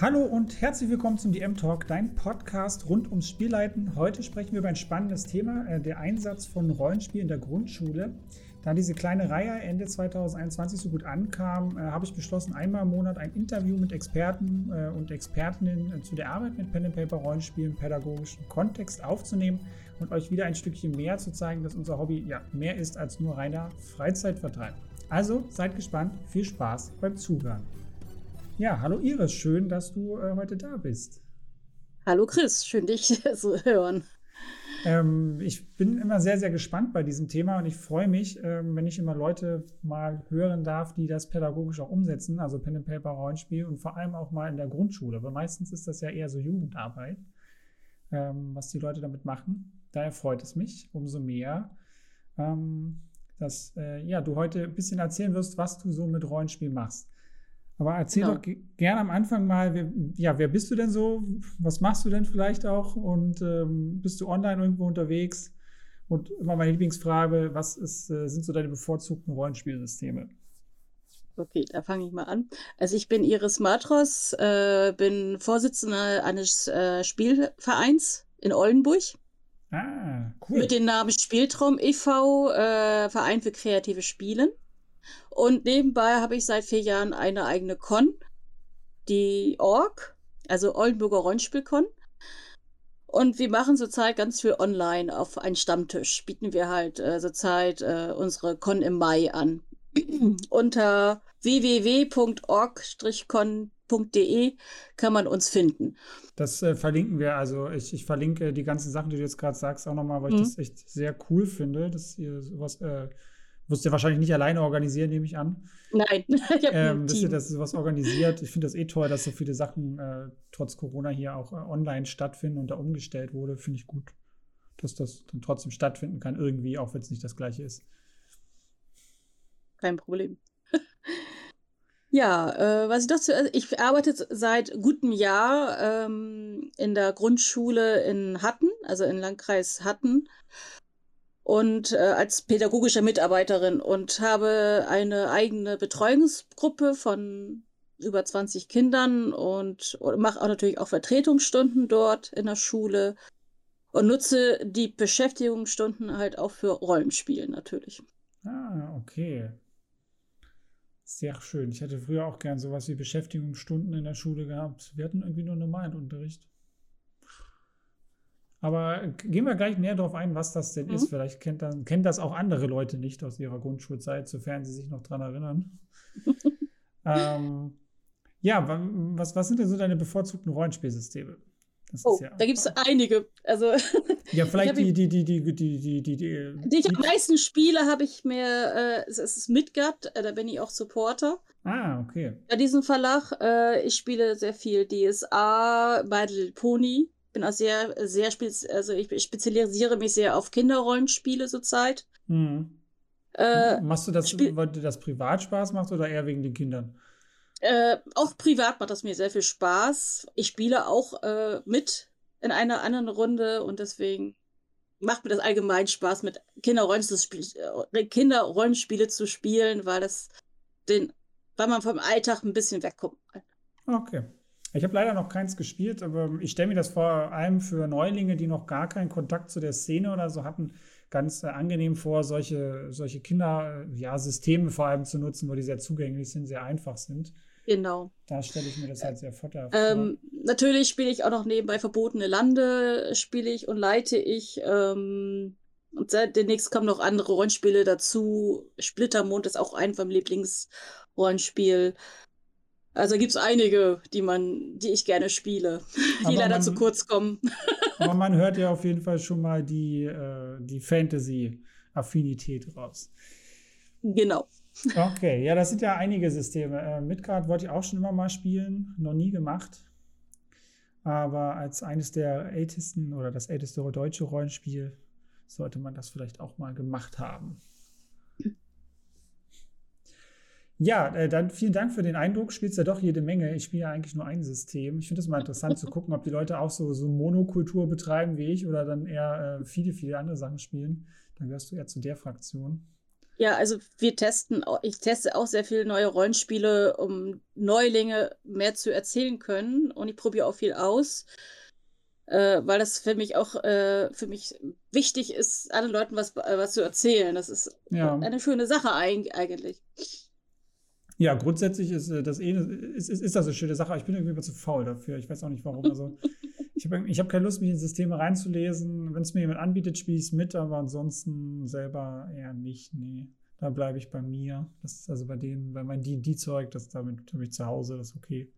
Hallo und herzlich willkommen zum DM Talk, dein Podcast rund ums Spielleiten. Heute sprechen wir über ein spannendes Thema, äh, der Einsatz von Rollenspielen in der Grundschule. Da diese kleine Reihe Ende 2021 so gut ankam, äh, habe ich beschlossen, einmal im Monat ein Interview mit Experten äh, und Expertinnen zu der Arbeit mit Pen and Paper Rollenspielen im pädagogischen Kontext aufzunehmen und euch wieder ein Stückchen mehr zu zeigen, dass unser Hobby ja mehr ist als nur reiner Freizeitvertreib. Also seid gespannt, viel Spaß beim Zuhören. Ja, hallo Iris, schön, dass du äh, heute da bist. Hallo Chris, schön dich zu hören. Ähm, ich bin immer sehr, sehr gespannt bei diesem Thema und ich freue mich, ähm, wenn ich immer Leute mal hören darf, die das pädagogisch auch umsetzen, also Pen and Paper Rollenspiel und vor allem auch mal in der Grundschule, weil meistens ist das ja eher so Jugendarbeit, ähm, was die Leute damit machen. Daher freut es mich umso mehr, ähm, dass äh, ja, du heute ein bisschen erzählen wirst, was du so mit Rollenspiel machst. Aber erzähl genau. doch gerne am Anfang mal, wer, ja, wer bist du denn so? Was machst du denn vielleicht auch? Und ähm, bist du online irgendwo unterwegs? Und immer meine Lieblingsfrage, was ist, äh, sind so deine bevorzugten Rollenspielsysteme? Okay, da fange ich mal an. Also ich bin Iris Matros, äh, bin Vorsitzende eines äh, Spielvereins in Oldenburg. Ah, cool. Mit dem Namen Spieltraum e.V., äh, Verein für kreative Spielen. Und nebenbei habe ich seit vier Jahren eine eigene Con, die Org, also Oldenburger Rollenspielcon. Und wir machen zurzeit ganz viel online auf einen Stammtisch. Bieten wir halt äh, zurzeit äh, unsere Con im Mai an. Unter www.org-con.de kann man uns finden. Das äh, verlinken wir. Also ich, ich, verlinke die ganzen Sachen, die du jetzt gerade sagst, auch nochmal, weil mhm. ich das echt sehr cool finde, dass ihr sowas äh, Wirst du wahrscheinlich nicht alleine organisieren, nehme ich an. Nein, ich habe ähm, dass ihr das sowas organisiert. Ich finde das eh toll, dass so viele Sachen äh, trotz Corona hier auch äh, online stattfinden und da umgestellt wurde. Finde ich gut, dass das dann trotzdem stattfinden kann, irgendwie, auch wenn es nicht das gleiche ist. Kein Problem. ja, äh, was ich dazu, also ich arbeite seit gutem Jahr ähm, in der Grundschule in Hatten, also im Landkreis Hatten und äh, als pädagogische Mitarbeiterin und habe eine eigene Betreuungsgruppe von über 20 Kindern und, und mache auch natürlich auch Vertretungsstunden dort in der Schule und nutze die Beschäftigungsstunden halt auch für Rollenspielen natürlich. Ah, okay. Sehr schön. Ich hätte früher auch gern sowas wie Beschäftigungsstunden in der Schule gehabt. Wir hatten irgendwie nur normalen Unterricht. Aber gehen wir gleich näher darauf ein, was das denn mhm. ist. Vielleicht kennt, dann, kennen das auch andere Leute nicht aus ihrer Grundschulzeit, sofern sie sich noch daran erinnern. ähm, ja, was, was sind denn so deine bevorzugten Rollenspielsysteme? oh, ja da gibt es einige. Also, ja, vielleicht die, die, die, die, die, die, die, die, die ich am meisten spiele, habe ich mir, äh, es ist Midgard, äh, da bin ich auch Supporter. Ah, okay. Bei diesem Verlag, äh, ich spiele sehr viel DSA, Battle Pony, bin auch sehr, sehr spez also ich spezialisiere mich sehr auf Kinderrollenspiele zurzeit. Mhm. Äh, Machst du das, weil dir das privat Spaß macht oder eher wegen den Kindern? Äh, auch privat macht das mir sehr viel Spaß. Ich spiele auch äh, mit in einer anderen Runde und deswegen macht mir das allgemein Spaß, mit Kinderrollenspiele, äh, Kinderrollenspiele zu spielen, weil das den, weil man vom Alltag ein bisschen wegkommt. Okay. Ich habe leider noch keins gespielt, aber ich stelle mir das vor allem für Neulinge, die noch gar keinen Kontakt zu der Szene oder so hatten, ganz äh, angenehm vor, solche, solche Kindersysteme ja, vor allem zu nutzen, wo die sehr zugänglich sind, sehr einfach sind. Genau. Da stelle ich mir das halt sehr vorteilhaft ähm, vor. Natürlich spiele ich auch noch nebenbei Verbotene Lande, spiele ich und leite ich. Ähm, und demnächst kommen noch andere Rollenspiele dazu. Splittermond ist auch ein vom Lieblingsrollenspiel. Also gibt es einige, die man, die ich gerne spiele, die aber leider man, zu kurz kommen. aber man hört ja auf jeden Fall schon mal die, äh, die Fantasy-Affinität raus. Genau. Okay, ja, das sind ja einige Systeme. Äh, Midgard wollte ich auch schon immer mal spielen, noch nie gemacht. Aber als eines der ältesten oder das älteste deutsche Rollenspiel sollte man das vielleicht auch mal gemacht haben. Ja, äh, dann vielen Dank für den Eindruck. Spielst ja doch jede Menge. Ich spiele ja eigentlich nur ein System. Ich finde es mal interessant zu gucken, ob die Leute auch so, so Monokultur betreiben wie ich oder dann eher äh, viele, viele andere Sachen spielen. Dann gehörst du eher zu der Fraktion. Ja, also wir testen, ich teste auch sehr viele neue Rollenspiele, um Neulinge mehr zu erzählen können. Und ich probiere auch viel aus, äh, weil das für mich auch äh, für mich wichtig ist, anderen Leuten was, äh, was zu erzählen. Das ist ja. eine schöne Sache eigentlich. Ja, grundsätzlich ist äh, das eh, ist, ist, ist das eine schöne Sache, aber ich bin irgendwie immer zu faul dafür. Ich weiß auch nicht warum. Also ich habe ich hab keine Lust, mich in Systeme reinzulesen. Wenn es mir jemand anbietet, spiele ich es mit, aber ansonsten selber eher nicht. Nee. Da bleibe ich bei mir. Das ist also bei denen, bei meinem D&D-Zeug, das damit habe ich zu Hause, das ist okay.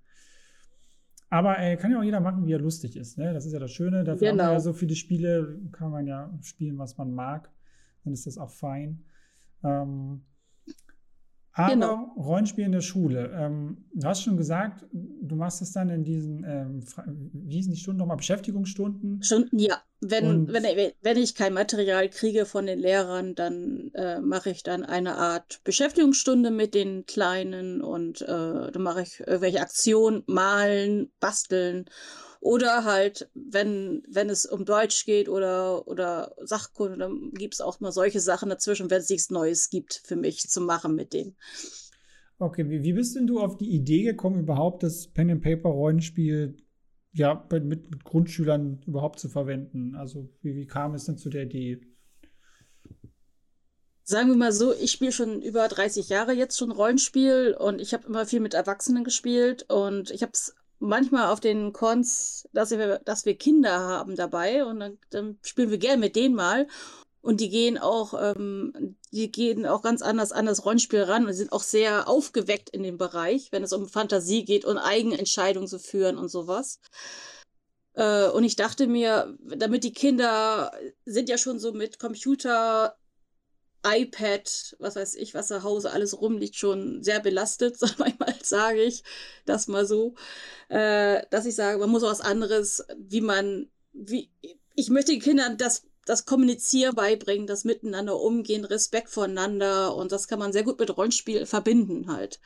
Aber ey, kann ja auch jeder machen, wie er lustig ist. Ne? Das ist ja das Schöne. Dafür genau. haben wir ja so viele Spiele, kann man ja spielen, was man mag. Dann ist das auch fein. Ähm, aber genau. Rollenspiel in der Schule. Ähm, du hast schon gesagt, du machst das dann in diesen, ähm, wie hießen die Stunden nochmal, Beschäftigungsstunden? Stunden, ja. Wenn, wenn, wenn ich kein Material kriege von den Lehrern, dann äh, mache ich dann eine Art Beschäftigungsstunde mit den Kleinen und äh, dann mache ich irgendwelche Aktionen, malen, basteln oder halt, wenn, wenn es um Deutsch geht oder, oder Sachkunde, dann gibt es auch mal solche Sachen dazwischen, wenn es nichts Neues gibt für mich zu machen mit denen. Okay, wie, wie bist denn du auf die Idee gekommen, überhaupt das Pen and Paper Rollenspiel ja, mit, mit Grundschülern überhaupt zu verwenden? Also wie, wie kam es denn zu der Idee? Sagen wir mal so, ich spiele schon über 30 Jahre jetzt schon Rollenspiel und ich habe immer viel mit Erwachsenen gespielt und ich habe es manchmal auf den Cons, dass wir, dass wir Kinder haben dabei und dann, dann spielen wir gerne mit denen mal. Und die gehen auch, ähm, die gehen auch ganz anders an das Rollenspiel ran und sind auch sehr aufgeweckt in dem Bereich, wenn es um Fantasie geht und Eigenentscheidungen zu führen und sowas. Äh, und ich dachte mir, damit die Kinder sind ja schon so mit Computer iPad, was weiß ich, was zu Hause alles rumliegt, schon sehr belastet, manchmal sage ich das mal so, äh, dass ich sage, man muss auch was anderes, wie man, wie, ich möchte den Kindern das, das Kommunizieren beibringen, das Miteinander umgehen, Respekt voneinander und das kann man sehr gut mit Rollenspiel verbinden halt.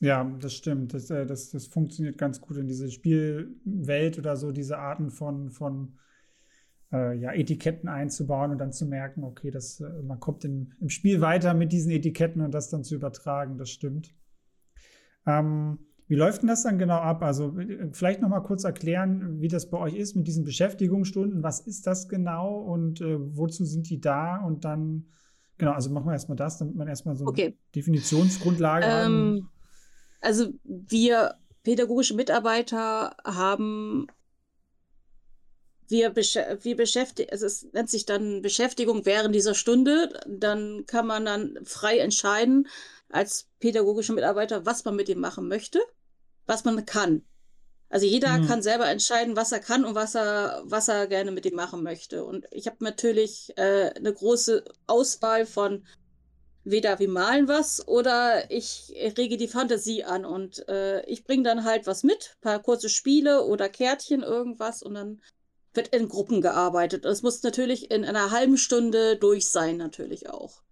Ja, das stimmt. Das, äh, das, das funktioniert ganz gut in diese Spielwelt oder so, diese Arten von, von äh, ja, Etiketten einzubauen und dann zu merken, okay, das, äh, man kommt im, im Spiel weiter mit diesen Etiketten und das dann zu übertragen, das stimmt. Ähm, wie läuft denn das dann genau ab? Also äh, vielleicht noch mal kurz erklären, wie das bei euch ist mit diesen Beschäftigungsstunden. Was ist das genau und äh, wozu sind die da? Und dann, genau, also machen wir erstmal das, damit man erstmal so eine Definitionsgrundlage ähm, haben. Also wir pädagogische Mitarbeiter haben wir, wir beschäftigen, also es nennt sich dann Beschäftigung während dieser Stunde. Dann kann man dann frei entscheiden als pädagogischer Mitarbeiter, was man mit dem machen möchte, was man kann. Also jeder mhm. kann selber entscheiden, was er kann und was er, was er gerne mit dem machen möchte. Und ich habe natürlich äh, eine große Auswahl von weder wir malen was oder ich rege die Fantasie an und äh, ich bringe dann halt was mit, paar kurze Spiele oder Kärtchen, irgendwas und dann wird in Gruppen gearbeitet. Es muss natürlich in einer halben Stunde durch sein, natürlich auch.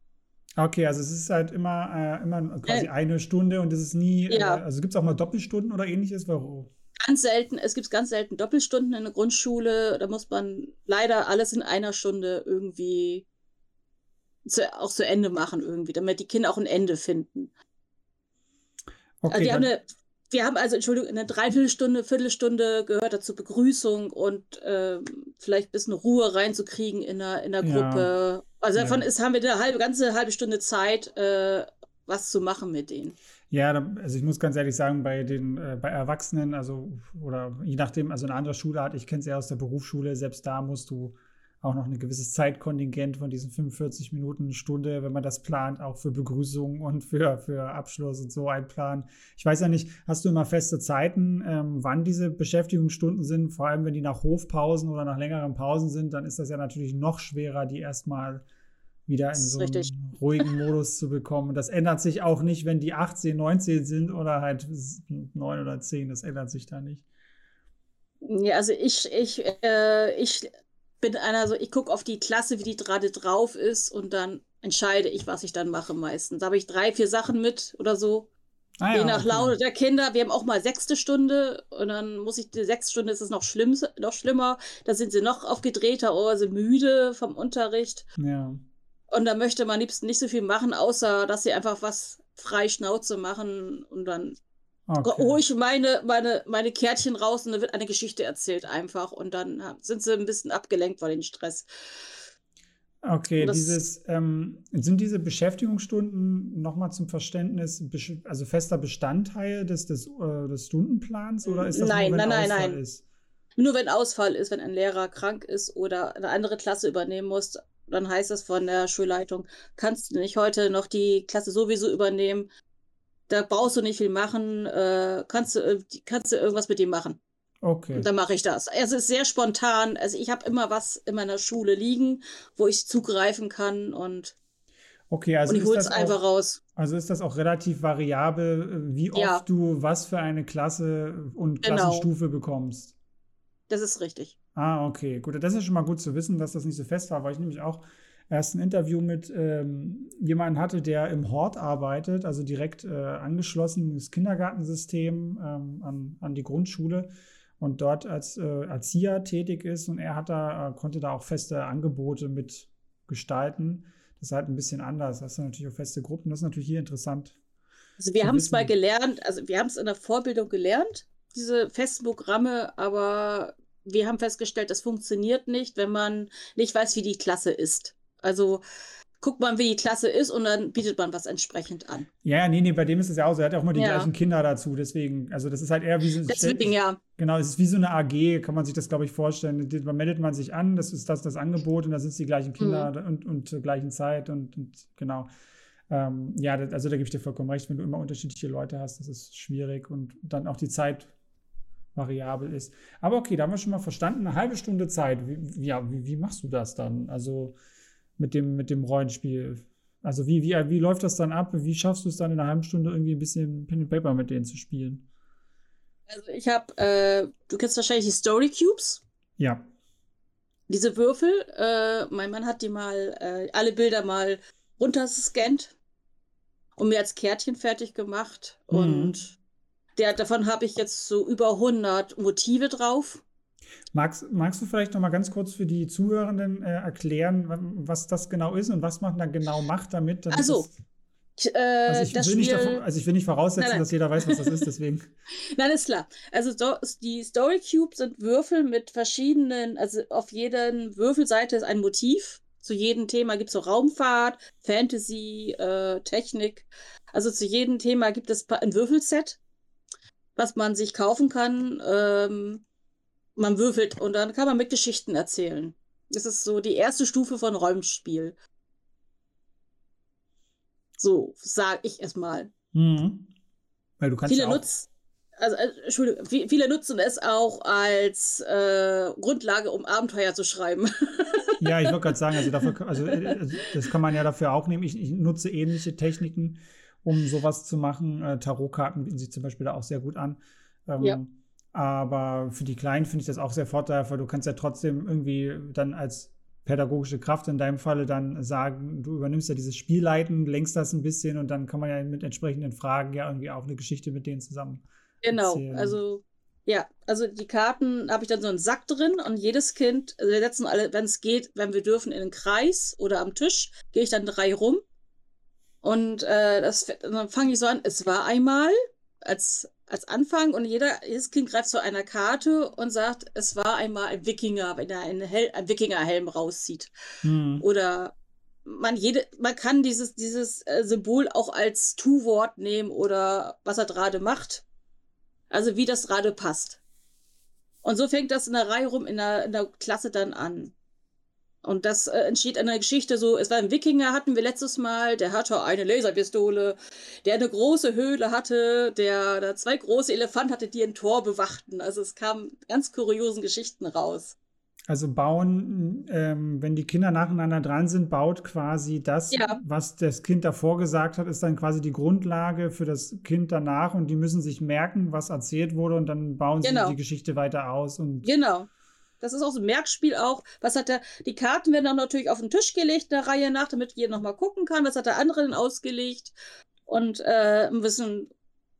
Okay, also es ist halt immer, äh, immer quasi äh, eine Stunde und es ist nie, äh, ja. äh, also gibt es auch mal Doppelstunden oder ähnliches? Warum? Ganz selten, es gibt ganz selten Doppelstunden in der Grundschule. Da muss man leider alles in einer Stunde irgendwie zu, auch zu Ende machen, irgendwie, damit die Kinder auch ein Ende finden. Okay, also die haben eine wir haben also, Entschuldigung, eine Dreiviertelstunde, Viertelstunde gehört dazu Begrüßung und äh, vielleicht ein bisschen Ruhe reinzukriegen in der, in der Gruppe. Ja. Also davon ja. ist, haben wir eine halbe, ganze halbe Stunde Zeit, äh, was zu machen mit denen. Ja, also ich muss ganz ehrlich sagen, bei den äh, bei Erwachsenen, also oder je nachdem, also eine andere Schulart, ich kenne es ja aus der Berufsschule, selbst da musst du auch noch ein gewisses Zeitkontingent von diesen 45 Minuten, Stunde, wenn man das plant, auch für Begrüßung und für, für Abschluss und so einplanen. Ich weiß ja nicht, hast du immer feste Zeiten, ähm, wann diese Beschäftigungsstunden sind? Vor allem, wenn die nach Hofpausen oder nach längeren Pausen sind, dann ist das ja natürlich noch schwerer, die erstmal wieder in so einen ruhigen Modus zu bekommen. Das ändert sich auch nicht, wenn die 18, 19 sind oder halt 9 oder 10. Das ändert sich da nicht. Ja, also ich, ich, äh, ich bin einer so, ich gucke auf die Klasse, wie die gerade drauf ist und dann entscheide ich, was ich dann mache meistens. Da habe ich drei, vier Sachen mit oder so. Ah, Je ja, nach okay. Laune der Kinder. Wir haben auch mal sechste Stunde und dann muss ich, die sechste Stunde ist es noch, schlimm, noch schlimmer. Da sind sie noch aufgedrehter oder sind müde vom Unterricht. Ja. Und da möchte man am liebsten nicht so viel machen, außer dass sie einfach was frei Schnauze machen und dann okay. hole ich meine, meine, meine Kärtchen raus und dann wird eine Geschichte erzählt einfach und dann sind sie ein bisschen abgelenkt von dem Stress. Okay, dieses, ähm, sind diese Beschäftigungsstunden nochmal zum Verständnis, also fester Bestandteil des, des, äh, des Stundenplans oder ist das nein, nur, wenn nein, Ausfall nein, nein. ist? Nur wenn Ausfall ist, wenn ein Lehrer krank ist oder eine andere Klasse übernehmen muss, dann heißt es von der Schulleitung, kannst du nicht heute noch die Klasse sowieso übernehmen, da brauchst du nicht viel machen, äh, kannst, du, äh, kannst du irgendwas mit ihm machen. Okay. Und dann mache ich das. Also es ist sehr spontan. Also ich habe immer was in meiner Schule liegen, wo ich zugreifen kann und, okay, also und ich hole es einfach raus. Also ist das auch relativ variabel, wie oft ja. du was für eine Klasse und genau. Klassenstufe bekommst? Das ist richtig. Ah, okay. Gut, das ist schon mal gut zu wissen, dass das nicht so fest war, weil ich nämlich auch erst ein Interview mit ähm, jemandem hatte, der im Hort arbeitet, also direkt äh, angeschlossen das Kindergartensystem ähm, an, an die Grundschule und dort als äh, Erzieher tätig ist und er hat da, äh, konnte da auch feste Angebote mit gestalten. Das ist halt ein bisschen anders. Das sind natürlich auch feste Gruppen. Das ist natürlich hier interessant. Also wir haben es mal gelernt, also wir haben es in der Vorbildung gelernt, diese festen Programme, aber wir haben festgestellt, das funktioniert nicht, wenn man nicht weiß, wie die Klasse ist. Also guckt man, wie die Klasse ist und dann bietet man was entsprechend an. Ja, nee, nee, bei dem ist es ja auch so. Er hat auch immer die ja. gleichen Kinder dazu. Deswegen, also das ist halt eher wie so. Deswegen, ja. Genau, es ist wie so eine AG, kann man sich das, glaube ich, vorstellen. Da meldet man sich an, das ist das, das Angebot und da sind es die gleichen Kinder mhm. und, und zur gleichen Zeit und, und genau. Ähm, ja, das, also da gebe ich dir vollkommen recht, wenn du immer unterschiedliche Leute hast, das ist schwierig und dann auch die Zeit variabel ist. Aber okay, da haben wir schon mal verstanden. Eine halbe Stunde Zeit. Wie, ja, wie, wie machst du das dann? Also mit dem, mit dem Rollenspiel. Also wie, wie, wie läuft das dann ab? Wie schaffst du es dann in einer halben Stunde irgendwie ein bisschen Pen and Paper mit denen zu spielen? Also ich habe, äh, du kennst wahrscheinlich die Story Cubes. Ja. Diese Würfel, äh, mein Mann hat die mal, äh, alle Bilder mal runtergescannt und mir als Kärtchen fertig gemacht. Mhm. Und der, davon habe ich jetzt so über 100 Motive drauf. Magst, magst du vielleicht noch mal ganz kurz für die Zuhörenden äh, erklären, was das genau ist und was man da genau macht damit? damit also, das, äh, also, ich will Spiel, nicht davon, also ich will nicht voraussetzen, nein, nein. dass jeder weiß, was das ist, deswegen. nein, ist klar. Also die Story Cube sind Würfel mit verschiedenen, also auf jeder Würfelseite ist ein Motiv. Zu jedem Thema gibt es so Raumfahrt, Fantasy, äh, Technik. Also zu jedem Thema gibt es ein Würfelset, was man sich kaufen kann. Ähm, man würfelt und dann kann man mit Geschichten erzählen. Das ist so die erste Stufe von Rollenspiel. So, sag ich erstmal. Mhm. Weil du kannst viele, nutz, also, äh, Entschuldigung, viele nutzen es auch als äh, Grundlage, um Abenteuer zu schreiben. ja, ich wollte gerade sagen, also, dafür, also, äh, also, das kann man ja dafür auch nehmen. Ich, ich nutze ähnliche Techniken, um sowas zu machen. Äh, Tarotkarten bieten sich zum Beispiel da auch sehr gut an. Ähm, ja. Aber für die Kleinen finde ich das auch sehr vorteilhaft, weil du kannst ja trotzdem irgendwie dann als pädagogische Kraft in deinem Falle dann sagen, du übernimmst ja dieses Spielleiten, lenkst das ein bisschen und dann kann man ja mit entsprechenden Fragen ja irgendwie auch eine Geschichte mit denen zusammen. Genau, erzählen. also ja, also die Karten habe ich dann so einen Sack drin und jedes Kind, also wir setzen alle, wenn es geht, wenn wir dürfen, in den Kreis oder am Tisch, gehe ich dann drei rum. Und äh, das, dann fange ich so an, es war einmal, als als Anfang und jeder, jedes Kind greift zu einer Karte und sagt, es war einmal ein Wikinger, wenn er einen, Hel einen Wikingerhelm rauszieht. Hm. Oder man jede, man kann dieses, dieses äh, Symbol auch als Tu-Wort nehmen oder was er gerade macht. Also wie das gerade passt. Und so fängt das in der Reihe rum in der, in der Klasse dann an. Und das äh, entsteht in der Geschichte so, es war ein Wikinger, hatten wir letztes Mal, der hatte eine Laserpistole, der eine große Höhle hatte, der, der zwei große Elefanten hatte, die ein Tor bewachten. Also es kamen ganz kuriosen Geschichten raus. Also bauen, ähm, wenn die Kinder nacheinander dran sind, baut quasi das, ja. was das Kind davor gesagt hat, ist dann quasi die Grundlage für das Kind danach und die müssen sich merken, was erzählt wurde und dann bauen sie genau. die Geschichte weiter aus. Und genau. Das ist auch so ein Merkspiel auch. Was hat der, die Karten werden dann natürlich auf den Tisch gelegt, der Reihe nach, damit jeder nochmal gucken kann, was hat der andere denn ausgelegt und äh, ein bisschen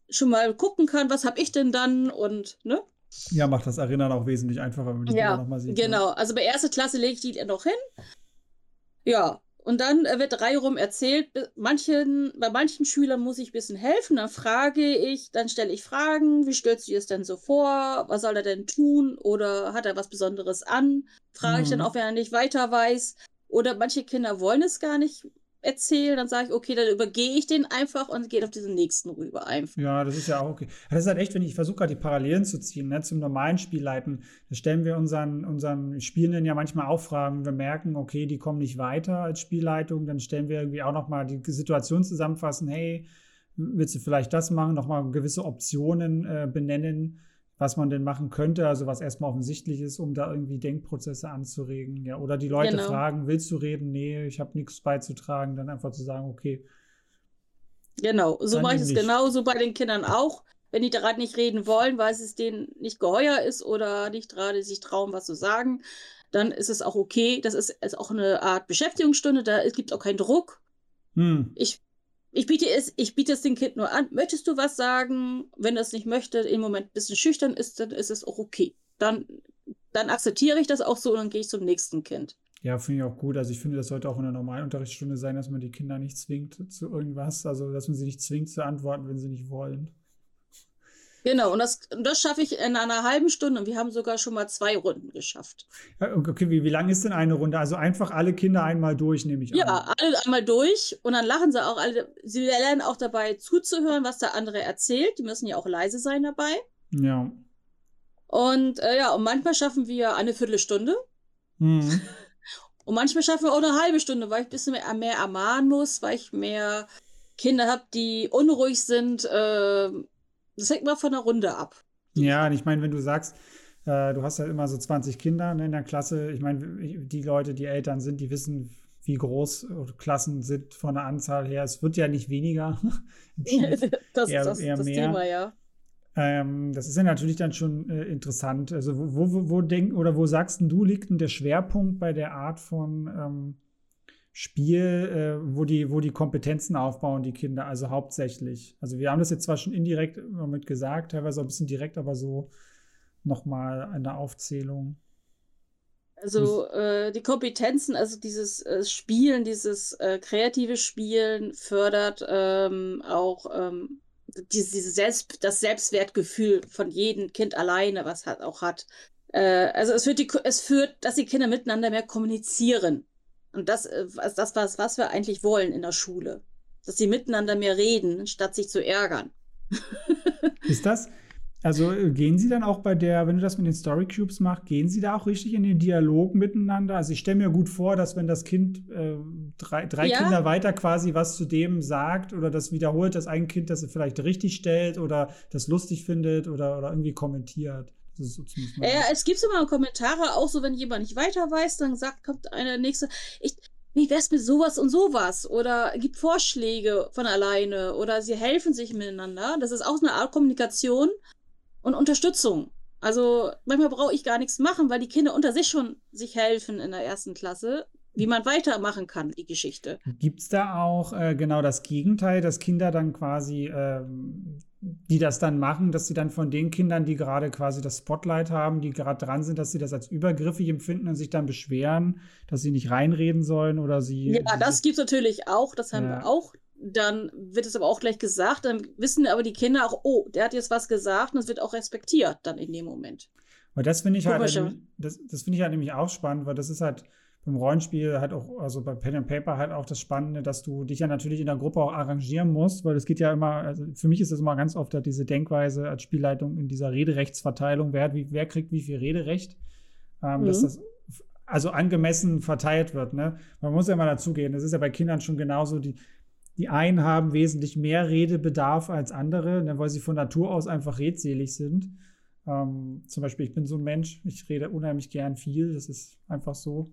schon mal gucken kann, was habe ich denn dann und, ne? Ja, macht das Erinnern auch wesentlich einfacher, wenn man die ja, nochmal sieht. Ne? Genau, also bei erster Klasse lege ich die noch hin. Ja, Und dann äh, wird rum erzählt. Manchen, bei manchen Schülern muss ich ein bisschen helfen. Dann frage ich, dann stelle ich Fragen. Wie stellst du dir das denn so vor? Was soll er denn tun? Oder hat er was Besonderes an? Frage mhm. ich dann mhm. auch, wenn er nicht weiter weiß. Oder manche Kinder wollen es gar nicht erzähle, dann sage ich, okay, dann übergehe ich den einfach und gehe auf diesen nächsten rüber einfach. Ja, das ist ja auch okay. Das ist halt echt, wenn ich versuche gerade die Parallelen zu ziehen, ne, zum normalen Spielleiten, da stellen wir unseren, unseren Spielenden ja manchmal auch Fragen. Wir merken, okay, die kommen nicht weiter als Spielleitung, dann stellen wir irgendwie auch nochmal die Situation zusammenfassen, hey, willst du vielleicht das machen, nochmal gewisse Optionen äh, benennen was man denn machen könnte, also was erstmal offensichtlich ist, um da irgendwie Denkprozesse anzuregen. Ja, oder die Leute genau. fragen, willst du reden? Nee, ich habe nichts beizutragen, dann einfach zu sagen, okay. Genau, so mache ich es genauso bei den Kindern auch. Wenn die gerade nicht reden wollen, weil es denen nicht geheuer ist oder nicht gerade sich trauen, was zu sagen, dann ist es auch okay. Das ist, ist auch eine Art Beschäftigungsstunde, da gibt es auch keinen Druck. Hm. Ich ich biete es, ich biete es dem Kind nur an. Möchtest du was sagen? Wenn es nicht möchte, im Moment ein bisschen schüchtern ist, dann ist es auch okay. Dann, dann akzeptiere ich das auch so und dann gehe ich zum nächsten Kind. Ja, finde ich auch gut. Also ich finde, das sollte auch in der normalen Unterrichtsstunde sein, dass man die Kinder nicht zwingt zu irgendwas. Also dass man sie nicht zwingt zu antworten, wenn sie nicht wollen. Genau, und das, das schaffe ich in einer halben Stunde und wir haben sogar schon mal zwei Runden geschafft. Okay, wie, wie lang ist denn eine Runde? Also einfach alle Kinder einmal durch, nehme ich an. Ja, alle einmal durch und dann lachen sie auch alle. Sie lernen auch dabei zuzuhören, was der andere erzählt. Die müssen ja auch leise sein dabei. Ja. Und äh, ja, und manchmal schaffen wir eine Viertelstunde. Mhm. Und manchmal schaffen wir auch eine halbe Stunde, weil ich ein bisschen mehr, mehr ermahnen muss, weil ich mehr Kinder habe, die unruhig sind. Äh, das hängt mal von der Runde ab. Ja, und ich meine, wenn du sagst, äh, du hast ja immer so 20 Kinder ne, in der Klasse, ich meine, die Leute, die Eltern sind, die wissen, wie groß Klassen sind von der Anzahl her. Es wird ja nicht weniger. das eher, das, eher das mehr. Thema, ja. Ähm, das ist ja natürlich dann schon äh, interessant. Also wo, wo, wo denk, oder wo sagst du, liegt denn der Schwerpunkt bei der Art von ähm, Spiel, äh, wo, die, wo die Kompetenzen aufbauen, die Kinder, also hauptsächlich. Also wir haben das jetzt zwar schon indirekt mit gesagt, teilweise ein bisschen direkt, aber so nochmal eine Aufzählung. Also äh, die Kompetenzen, also dieses äh, Spielen, dieses äh, kreative Spielen fördert ähm, auch ähm, diese, Selbst, das Selbstwertgefühl von jedem Kind alleine, was hat auch hat. Äh, also es führt, die, es führt, dass die Kinder miteinander mehr kommunizieren. Und das ist äh, das, was, was wir eigentlich wollen in der Schule. Dass sie miteinander mehr reden, statt sich zu ärgern. ist das? Also äh, gehen Sie dann auch bei der, wenn du das mit den Story Cubes machst, gehen Sie da auch richtig in den Dialog miteinander? Also ich stelle mir gut vor, dass wenn das Kind äh, drei, drei ja. Kinder weiter quasi was zu dem sagt oder das wiederholt, dass ein Kind das vielleicht richtig stellt oder das lustig findet oder, oder irgendwie kommentiert. So ja, es gibt immer Kommentare, auch so, wenn jemand nicht weiter weiß, dann sagt, kommt einer nächste, ich, wie wär's mit sowas und sowas? Oder gibt Vorschläge von alleine oder sie helfen sich miteinander. Das ist auch eine Art Kommunikation und Unterstützung. Also manchmal brauche ich gar nichts machen, weil die Kinder unter sich schon sich helfen in der ersten Klasse wie man weitermachen kann, die Geschichte. Gibt es da auch äh, genau das Gegenteil, dass Kinder dann quasi, ähm, die das dann machen, dass sie dann von den Kindern, die gerade quasi das Spotlight haben, die gerade dran sind, dass sie das als übergriffig empfinden und sich dann beschweren, dass sie nicht reinreden sollen oder sie. Ja, das gibt es natürlich auch, das haben ja. wir auch. Dann wird es aber auch gleich gesagt, dann wissen aber die Kinder auch, oh, der hat jetzt was gesagt und es wird auch respektiert dann in dem Moment. Weil das finde ich halt, das, das finde ich halt nämlich auch spannend, weil das ist halt, beim Rollenspiel halt auch, also bei Pen and Paper halt auch das Spannende, dass du dich ja natürlich in der Gruppe auch arrangieren musst, weil es geht ja immer, also für mich ist es immer ganz oft halt diese Denkweise als Spielleitung in dieser Rederechtsverteilung, wer, hat wie, wer kriegt wie viel Rederecht, ähm, mhm. dass das also angemessen verteilt wird. Ne? Man muss ja mal dazugehen, das ist ja bei Kindern schon genauso, die, die einen haben wesentlich mehr Redebedarf als andere, ne, weil sie von Natur aus einfach redselig sind. Ähm, zum Beispiel, ich bin so ein Mensch, ich rede unheimlich gern viel, das ist einfach so.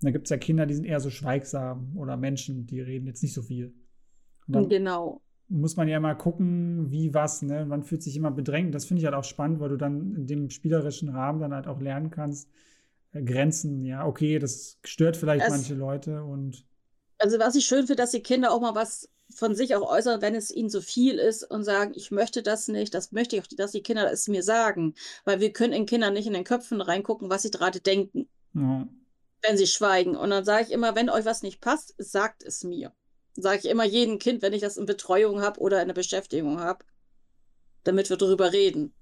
Da gibt es ja Kinder, die sind eher so schweigsam oder Menschen, die reden jetzt nicht so viel. genau. Muss man ja mal gucken, wie was, ne? Man fühlt sich immer bedrängt. Das finde ich halt auch spannend, weil du dann in dem spielerischen Rahmen dann halt auch lernen kannst, äh, Grenzen, ja, okay, das stört vielleicht es, manche Leute und. Also, was ich schön finde, dass die Kinder auch mal was von sich auch äußern, wenn es ihnen zu viel ist und sagen, ich möchte das nicht, das möchte ich auch, dass die Kinder es mir sagen. Weil wir können in Kindern nicht in den Köpfen reingucken, was sie gerade denken. Ja. Wenn sie schweigen. Und dann sage ich immer, wenn euch was nicht passt, sagt es mir. Sage ich immer jedem Kind, wenn ich das in Betreuung habe oder in der Beschäftigung habe, damit wir darüber reden.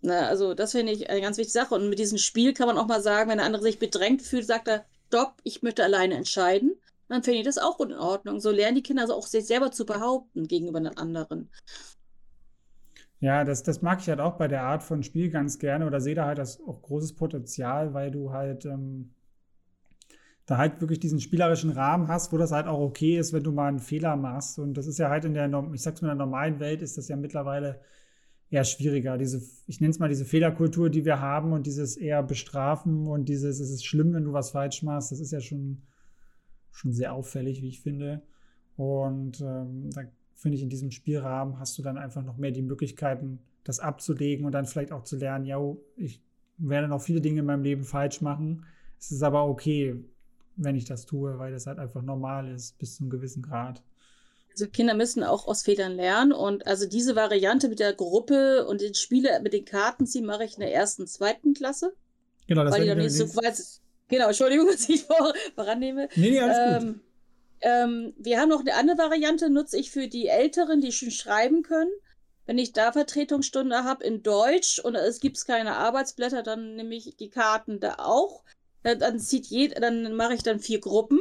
Na, also das finde ich eine ganz wichtige Sache. Und mit diesem Spiel kann man auch mal sagen, wenn der andere sich bedrängt fühlt, sagt er, stopp, ich möchte alleine entscheiden. Dann finde ich das auch in Ordnung. So lernen die Kinder also auch sich selber zu behaupten gegenüber den anderen. Ja, das, das mag ich halt auch bei der Art von Spiel ganz gerne oder sehe da halt das auch großes Potenzial, weil du halt ähm, da halt wirklich diesen spielerischen Rahmen hast, wo das halt auch okay ist, wenn du mal einen Fehler machst. Und das ist ja halt in der, ich sag's mal, in der normalen Welt ist das ja mittlerweile eher schwieriger. Diese, ich nenne es mal diese Fehlerkultur, die wir haben und dieses eher bestrafen und dieses, es ist schlimm, wenn du was falsch machst, das ist ja schon, schon sehr auffällig, wie ich finde. Und ähm, da finde ich, in diesem Spielrahmen hast du dann einfach noch mehr die Möglichkeiten, das abzulegen und dann vielleicht auch zu lernen, ja, ich werde noch viele Dinge in meinem Leben falsch machen. Es ist aber okay, wenn ich das tue, weil das halt einfach normal ist, bis zu einem gewissen Grad. Also Kinder müssen auch aus Fehlern lernen und also diese Variante mit der Gruppe und den Spiele mit den Karten ziehen mache ich in der ersten, zweiten Klasse. Genau, das weil die dann nicht so weiß, Genau, Entschuldigung, dass ich vor, vorannehme. Nee, nee, alles ähm, gut. Ähm, wir haben noch eine andere Variante, nutze ich für die Älteren, die schon schreiben können. Wenn ich da Vertretungsstunde habe in Deutsch und es gibt keine Arbeitsblätter, dann nehme ich die Karten da auch. Dann zieht jed dann mache ich dann vier Gruppen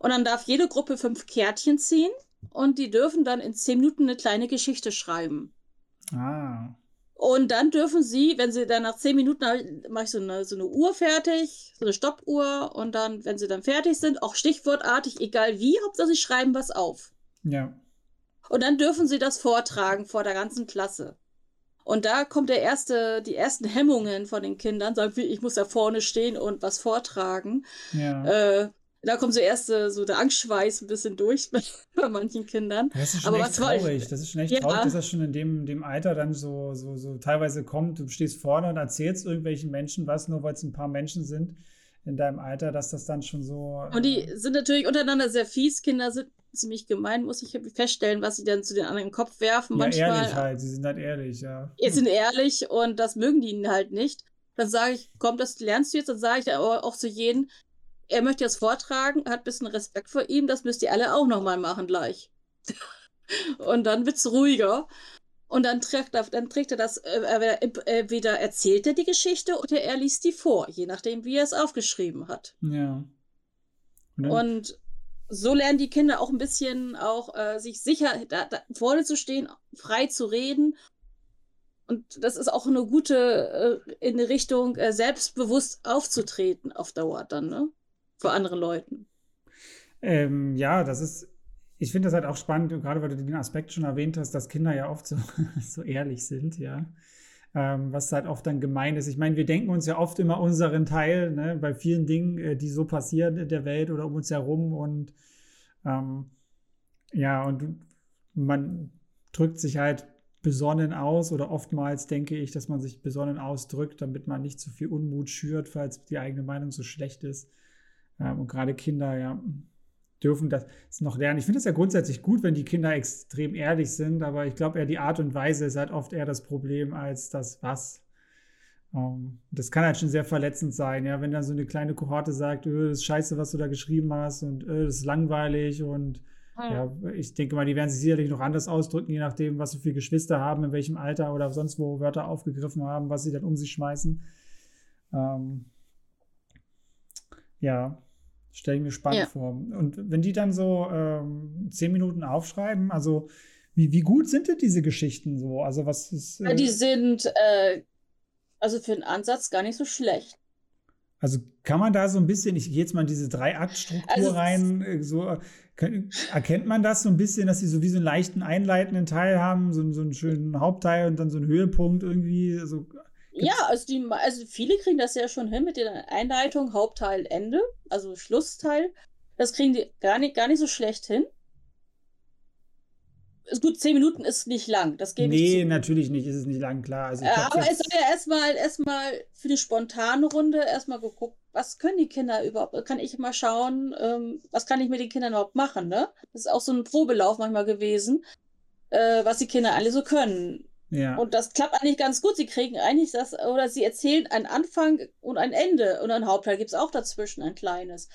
und dann darf jede Gruppe fünf Kärtchen ziehen und die dürfen dann in zehn Minuten eine kleine Geschichte schreiben. Ah. Und dann dürfen sie, wenn sie dann nach zehn Minuten mache ich so eine, so eine Uhr fertig, so eine Stoppuhr und dann, wenn sie dann fertig sind, auch stichwortartig, egal wie, Hauptsache sie schreiben was auf. Ja. Und dann dürfen sie das vortragen vor der ganzen Klasse. Und da kommt der erste, die ersten Hemmungen von den Kindern, sagen, ich muss da vorne stehen und was vortragen. Ja. Äh, da kommt so erst so der Angstschweiß ein bisschen durch bei, bei manchen Kindern. Das ist schon Aber echt traurig. Ich, das ist schon echt ja. traurig, dass das schon in dem, dem Alter dann so, so, so teilweise kommt. Du stehst vorne und erzählst irgendwelchen Menschen was, nur weil es ein paar Menschen sind in deinem Alter, dass das dann schon so. Und die äh, sind natürlich untereinander sehr fies. Kinder sind ziemlich gemein, muss ich feststellen, was sie dann zu den anderen in den Kopf werfen. Ja, manchmal. ehrlich halt. Sie sind halt ehrlich, ja. Sie sind ehrlich und das mögen die ihnen halt nicht. Dann sage ich, komm, das lernst du jetzt. Dann sage ich aber auch zu jedem, er möchte jetzt vortragen, hat ein bisschen Respekt vor ihm, das müsst ihr alle auch nochmal machen gleich. und dann wird es ruhiger. Und dann trägt er, dann trägt er das, äh, entweder erzählt er die Geschichte oder er liest die vor, je nachdem, wie er es aufgeschrieben hat. Ja. Und, und so lernen die Kinder auch ein bisschen auch äh, sich sicher da, da vorne zu stehen, frei zu reden. Und das ist auch eine gute äh, in Richtung äh, selbstbewusst aufzutreten auf Dauer dann, ne? vor anderen Leuten. Ähm, ja, das ist, ich finde das halt auch spannend, gerade weil du den Aspekt schon erwähnt hast, dass Kinder ja oft so, so ehrlich sind, ja. Ähm, was halt oft dann gemein ist. Ich meine, wir denken uns ja oft immer unseren Teil ne, bei vielen Dingen, äh, die so passieren in der Welt oder um uns herum und ähm, ja, und man drückt sich halt besonnen aus oder oftmals denke ich, dass man sich besonnen ausdrückt, damit man nicht zu viel Unmut schürt, falls die eigene Meinung so schlecht ist. Ähm, und gerade Kinder, ja, dürfen das noch lernen. Ich finde es ja grundsätzlich gut, wenn die Kinder extrem ehrlich sind, aber ich glaube eher die Art und Weise ist halt oft eher das Problem als das Was. Um, ähm, das kann halt schon sehr verletzend sein, ja, wenn dann so eine kleine Kohorte sagt, öh, das ist scheiße, was du da geschrieben hast und öh, das ist langweilig und ja. ja, ich denke mal, die werden sich sicherlich noch anders ausdrücken, je nachdem, was sie für Geschwister haben, in welchem Alter oder sonst wo Wörter aufgegriffen haben, was sie dann um sich schmeißen. Ähm, ja, Stelle ich mir spannend ja. vor. Und wenn die dann so ähm, zehn Minuten aufschreiben, also wie, wie gut sind denn diese Geschichten so? Also was ist. Äh, die sind äh, also für den Ansatz gar nicht so schlecht. Also kann man da so ein bisschen, ich gehe jetzt mal in diese Drei-Akt-Struktur also, rein, äh, so kann, erkennt man das so ein bisschen, dass sie so wie so einen leichten einleitenden Teil haben, so, so einen schönen Hauptteil und dann so einen Höhepunkt irgendwie. Also ja, also, die, also viele kriegen das ja schon hin mit der Einleitung, Hauptteil, Ende, also Schlussteil. Das kriegen die gar nicht, gar nicht so schlecht hin. Ist gut, zehn Minuten ist nicht lang. Das gebe nee, ich natürlich nicht, ist es nicht lang, klar. Also aber es soll ja erstmal erstmal für die spontane Runde erstmal geguckt, was können die Kinder überhaupt? Kann ich mal schauen, ähm, was kann ich mit den Kindern überhaupt machen, ne? Das ist auch so ein Probelauf manchmal gewesen, äh, was die Kinder alle so können. Ja. Und das klappt eigentlich ganz gut. Sie kriegen eigentlich das, oder sie erzählen einen Anfang und ein Ende. Und ein Hauptteil gibt es auch dazwischen, ein kleines.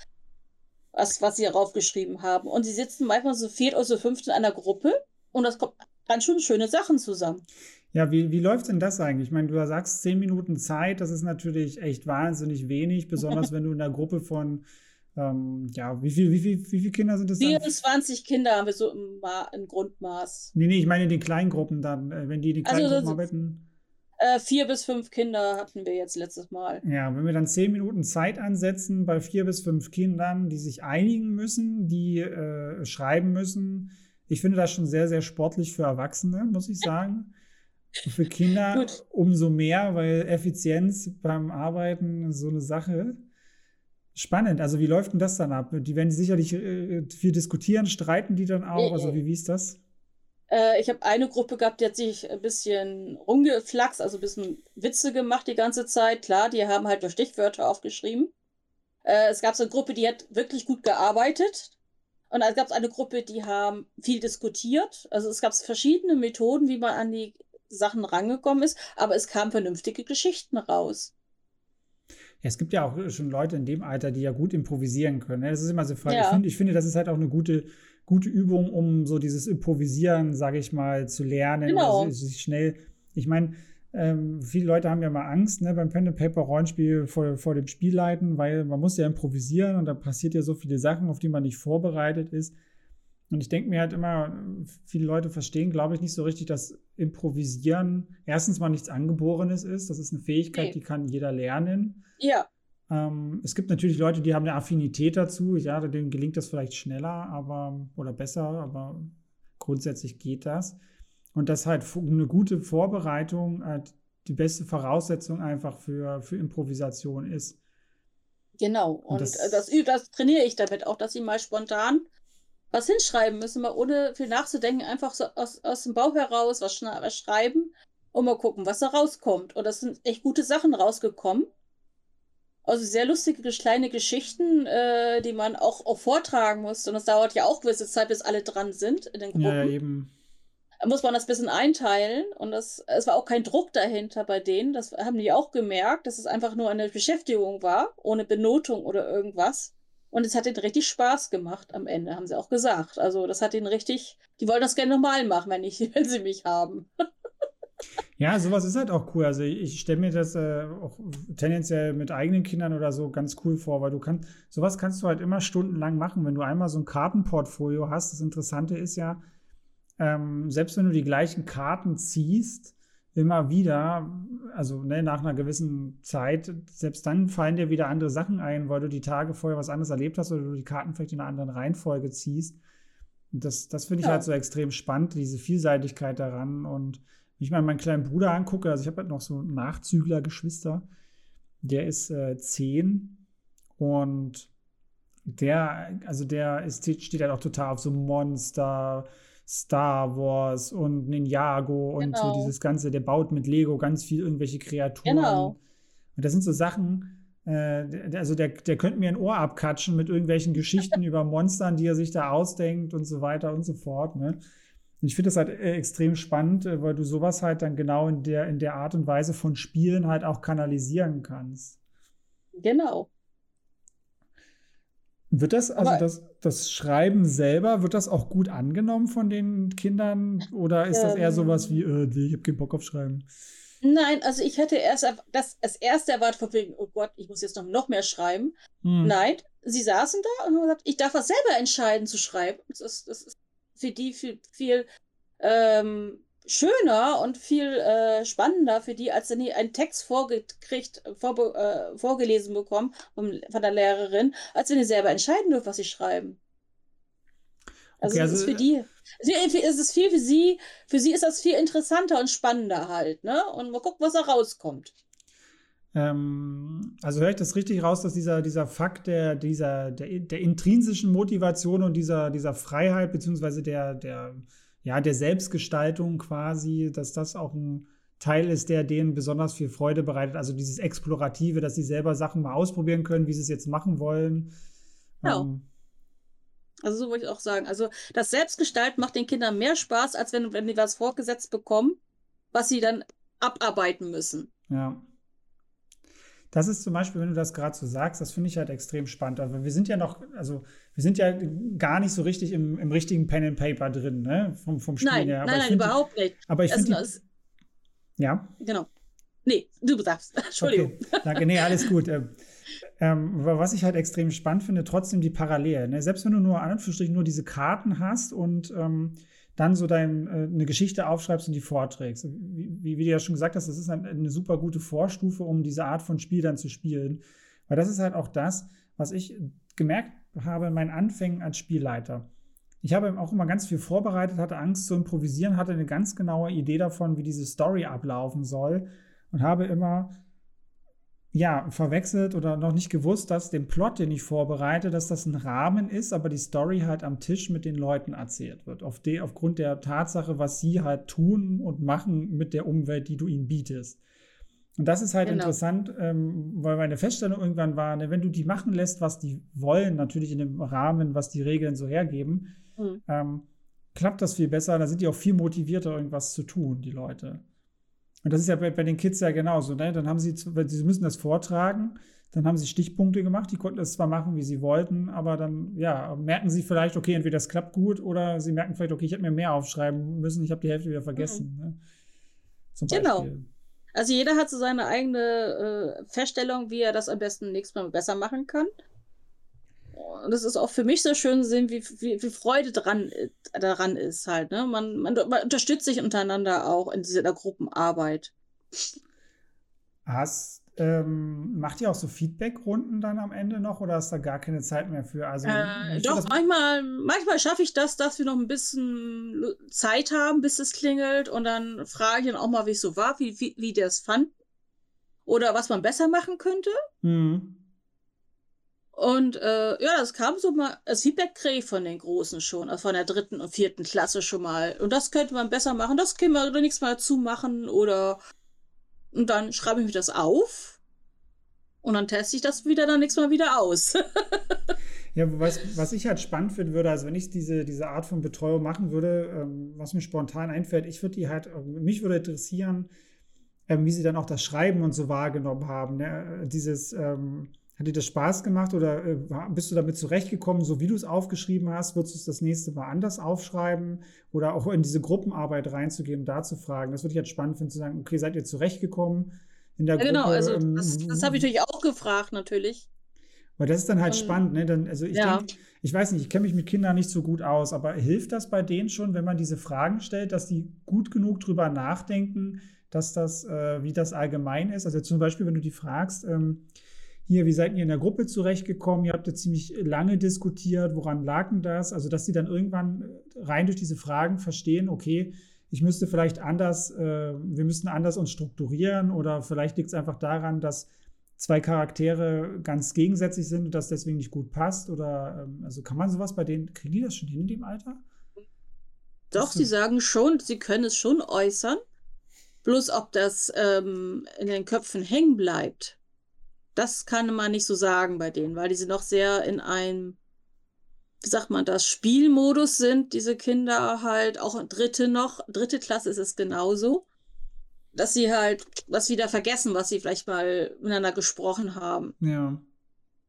Was, was sie geschrieben haben. Und sie sitzen manchmal so viert oder so fünft in einer Gruppe und das kommt ganz schön schöne Sachen zusammen. Ja, wie, wie läuft denn das eigentlich? Ich meine, du sagst zehn Minuten Zeit, das ist natürlich echt wahnsinnig wenig, besonders wenn du in einer Gruppe von, ähm, ja, wie viel, wie, viel, wie viele Kinder sind das 24 dann? Kinder haben wir so im, im, Grundmaß. Nee, nee, ich meine in den kleinen Gruppen dann, äh, wenn die in den also, Gruppen arbeiten. Äh, vier bis fünf Kinder hatten wir jetzt letztes Mal. Ja, wenn wir dann zehn Minuten Zeit ansetzen bei vier bis fünf Kindern, die sich einigen müssen, die äh, schreiben müssen, ich finde das schon sehr, sehr sportlich für Erwachsene, muss ich sagen. Für Kinder umso mehr, weil Effizienz beim Arbeiten ist so eine Sache. Spannend. Also, wie läuft denn das dann ab? Die werden sicherlich äh, viel diskutieren, streiten die dann auch? Also, wie, wie ist das? Äh, ich habe eine Gruppe gehabt, die hat sich ein bisschen rumgeflaxt, also ein bisschen Witze gemacht die ganze Zeit. Klar, die haben halt nur Stichwörter aufgeschrieben. Äh, es gab so eine Gruppe, die hat wirklich gut gearbeitet. Und dann gab es eine Gruppe, die haben viel diskutiert. Also es gab verschiedene Methoden, wie man an die Sachen rangekommen ist, aber es kamen vernünftige Geschichten raus. Es gibt ja auch schon Leute in dem Alter, die ja gut improvisieren können. Ne? Das ist immer so Frage. Ja. Ich, find, ich finde, das ist halt auch eine gute, gute Übung, um so dieses Improvisieren, sage ich mal, zu lernen. Genau. Also sich schnell. Ich meine, ähm, viele Leute haben ja mal Angst ne, beim Pen and Paper Rollenspiel vor, vor dem Spielleiten, weil man muss ja improvisieren und da passiert ja so viele Sachen, auf die man nicht vorbereitet ist. Und ich denke mir halt immer, viele Leute verstehen, glaube ich, nicht so richtig, dass Improvisieren erstens mal nichts Angeborenes ist. Das ist eine Fähigkeit, nee. die kann jeder lernen. Ja. Ähm, es gibt natürlich Leute, die haben eine Affinität dazu. Ja, denen gelingt das vielleicht schneller, aber oder besser, aber grundsätzlich geht das. Und dass halt eine gute Vorbereitung halt die beste Voraussetzung einfach für, für Improvisation ist. Genau, und, und das, das, das, trainiere ich damit auch, dass sie mal spontan was hinschreiben müssen, mal ohne viel nachzudenken, einfach so aus, aus dem Bauch heraus was, was schreiben und mal gucken, was da rauskommt. Und das sind echt gute Sachen rausgekommen. Also sehr lustige kleine Geschichten, äh, die man auch, auch vortragen muss. Und das dauert ja auch gewisse Zeit, bis alle dran sind in den Gruppen. Ja, eben muss man das ein bisschen einteilen und das, es war auch kein Druck dahinter bei denen. Das haben die auch gemerkt, dass es einfach nur eine Beschäftigung war, ohne Benotung oder irgendwas. Und es hat ihnen richtig Spaß gemacht am Ende, haben sie auch gesagt. Also das hat ihnen richtig, die wollen das gerne nochmal machen, wenn, ich, wenn sie mich haben. Ja, sowas ist halt auch cool. Also ich stelle mir das äh, auch tendenziell mit eigenen Kindern oder so ganz cool vor, weil du kannst, sowas kannst du halt immer stundenlang machen, wenn du einmal so ein Kartenportfolio hast. Das Interessante ist ja, ähm, selbst wenn du die gleichen Karten ziehst, immer wieder, also ne, nach einer gewissen Zeit, selbst dann fallen dir wieder andere Sachen ein, weil du die Tage vorher was anderes erlebt hast oder du die Karten vielleicht in einer anderen Reihenfolge ziehst. Und das, das finde ich ja. halt so extrem spannend, diese Vielseitigkeit daran. Und wenn ich mal meinen kleinen Bruder angucke, also ich habe halt noch so einen Nachzügler-Geschwister, der ist äh, zehn und der, also der ist, steht halt auch total auf so Monster, Star Wars und Ninjago und genau. so dieses Ganze, der baut mit Lego ganz viel irgendwelche Kreaturen. Genau. Und das sind so Sachen, äh, also der, der könnte mir ein Ohr abkatschen mit irgendwelchen Geschichten über Monstern, die er sich da ausdenkt und so weiter und so fort. Ne? Und ich finde das halt äh, extrem spannend, äh, weil du sowas halt dann genau in der, in der Art und Weise von Spielen halt auch kanalisieren kannst. Genau. Wird das, also das, das Schreiben selber, wird das auch gut angenommen von den Kindern? Oder ist das eher sowas wie, äh, ich habe keinen Bock auf Schreiben? Nein, also ich hätte erst das, das erste erwartet von wegen, oh Gott, ich muss jetzt noch, noch mehr schreiben. Hm. Nein, sie saßen da und haben gesagt, ich darf was selber entscheiden zu schreiben. Das ist, das ist für die viel, viel ähm, schöner und viel äh, spannender für die, als wenn die einen Text vorgekriegt, vor, äh, vorgelesen bekommen von, von der Lehrerin, als wenn die selber entscheiden dürfen, was sie schreiben. Also, okay, also ist für die, es ist viel für sie, für sie ist das viel interessanter und spannender halt, ne? Und mal gucken, was da rauskommt. Ähm, also höre ich das richtig raus, dass dieser, dieser Fakt der, dieser, der, der intrinsischen Motivation und dieser, dieser Freiheit, beziehungsweise der, der, ja, der Selbstgestaltung quasi, dass das auch ein Teil ist, der denen besonders viel Freude bereitet. Also dieses Explorative, dass sie selber Sachen mal ausprobieren können, wie sie es jetzt machen wollen. Ja. Ähm, also so würde ich auch sagen. Also das Selbstgestalten macht den Kindern mehr Spaß, als wenn, wenn die was vorgesetzt bekommen was sie dann abarbeiten müssen. Ja. Das ist zum Beispiel, wenn du das gerade so sagst, das finde ich halt extrem spannend. Aber wir sind ja noch, also wir sind ja gar nicht so richtig im, im richtigen Pen and Paper drin, ne? Vom, vom Spiel nein, her. Aber nein, nein, überhaupt nicht. Aber ich finde. Ja. Genau. Nee, du sagst. Entschuldigung. Okay. Danke, nee, alles gut. Ähm, ähm, was ich halt extrem spannend finde, trotzdem die Parallelen. Ne? Selbst wenn du nur an und nur diese Karten hast und ähm, dann so dein, äh, eine Geschichte aufschreibst und die vorträgst. Wie, wie, wie, du ja schon gesagt hast, das ist eine, eine super gute Vorstufe, um diese Art von Spiel dann zu spielen. Weil das ist halt auch das, was ich gemerkt habe in meinen Anfängen als Spielleiter. Ich habe auch immer ganz viel vorbereitet, hatte Angst zu improvisieren, hatte eine ganz genaue Idee davon, wie diese Story ablaufen soll und habe immer ja, verwechselt oder noch nicht gewusst, dass den Plot, den ich vorbereite, dass das ein Rahmen ist, aber die Story halt am Tisch mit den Leuten erzählt wird. Auf de, aufgrund der Tatsache, was sie halt tun und machen mit der Umwelt, die du ihnen bietest. Und das ist halt genau. interessant, ähm, weil meine Feststellung irgendwann war, ne, wenn du die machen lässt, was die wollen, natürlich in dem Rahmen, was die Regeln so hergeben, mhm. ähm, klappt das viel besser. Da sind die auch viel motivierter, irgendwas zu tun, die Leute. Und das ist ja bei, bei den Kids ja genauso. Ne? Dann haben sie, sie müssen das vortragen, dann haben sie Stichpunkte gemacht, die konnten es zwar machen, wie sie wollten, aber dann ja, merken sie vielleicht, okay, entweder das klappt gut oder sie merken vielleicht, okay, ich hätte mir mehr aufschreiben müssen, ich habe die Hälfte wieder vergessen. Mhm. Ne? genau. Also jeder hat so seine eigene äh, Feststellung, wie er das am besten nächstes Mal besser machen kann. Und es ist auch für mich so schön zu sehen, wie, wie, wie Freude dran, daran ist halt. Ne? Man, man, man unterstützt sich untereinander auch in dieser Gruppenarbeit. Hast, ähm, macht ihr auch so Feedback-Runden dann am Ende noch oder hast da gar keine Zeit mehr für? Also, äh, doch, manchmal, manchmal schaffe ich das, dass wir noch ein bisschen Zeit haben, bis es klingelt und dann frage ich dann auch mal, wie es so war, wie, wie, wie der es fand oder was man besser machen könnte. Mhm. Und äh, ja, das kam so mal, das Feedback kriege von den Großen schon, also von der dritten und vierten Klasse schon mal. Und das könnte man besser machen, das können wir nichts mal dazu machen oder und dann schreibe ich mir das auf und dann teste ich das wieder dann nichts Mal wieder aus. ja, was, was ich halt spannend finden würde, also wenn ich diese, diese Art von Betreuung machen würde, ähm, was mir spontan einfällt, ich würde die halt, mich würde interessieren, ähm, wie sie dann auch das Schreiben und so wahrgenommen haben. Ne? Dieses, ähm, hat dir das Spaß gemacht oder äh, bist du damit zurechtgekommen, so wie du es aufgeschrieben hast? Würdest du es das nächste Mal anders aufschreiben oder auch in diese Gruppenarbeit reinzugehen, da zu fragen? Das würde ich jetzt spannend finden, zu sagen, okay, seid ihr zurechtgekommen in der ja, genau, Gruppe? Genau, also ähm, das, das habe ich natürlich auch gefragt, natürlich. Weil das ist dann halt um, spannend, ne? Dann, also ich ja. denke, ich weiß nicht, ich kenne mich mit Kindern nicht so gut aus, aber hilft das bei denen schon, wenn man diese Fragen stellt, dass die gut genug drüber nachdenken, dass das, äh, wie das allgemein ist? Also zum Beispiel, wenn du die fragst, ähm, hier, wie seid ihr in der Gruppe zurechtgekommen? Ihr habt ja ziemlich lange diskutiert, woran lag denn das? Also, dass sie dann irgendwann rein durch diese Fragen verstehen, okay, ich müsste vielleicht anders, äh, wir müssten anders uns strukturieren oder vielleicht liegt es einfach daran, dass zwei Charaktere ganz gegensätzlich sind und das deswegen nicht gut passt oder ähm, also kann man sowas bei denen, kriegen die das schon hin in dem Alter? Doch, sie sagen schon, sie können es schon äußern. Bloß ob das ähm, in den Köpfen hängen bleibt, das kann man nicht so sagen bei denen, weil die sind noch sehr in einem, wie sagt man das, Spielmodus sind, diese Kinder halt, auch dritte noch, dritte Klasse ist es genauso, dass sie halt was wieder vergessen, was sie vielleicht mal miteinander gesprochen haben. Ja.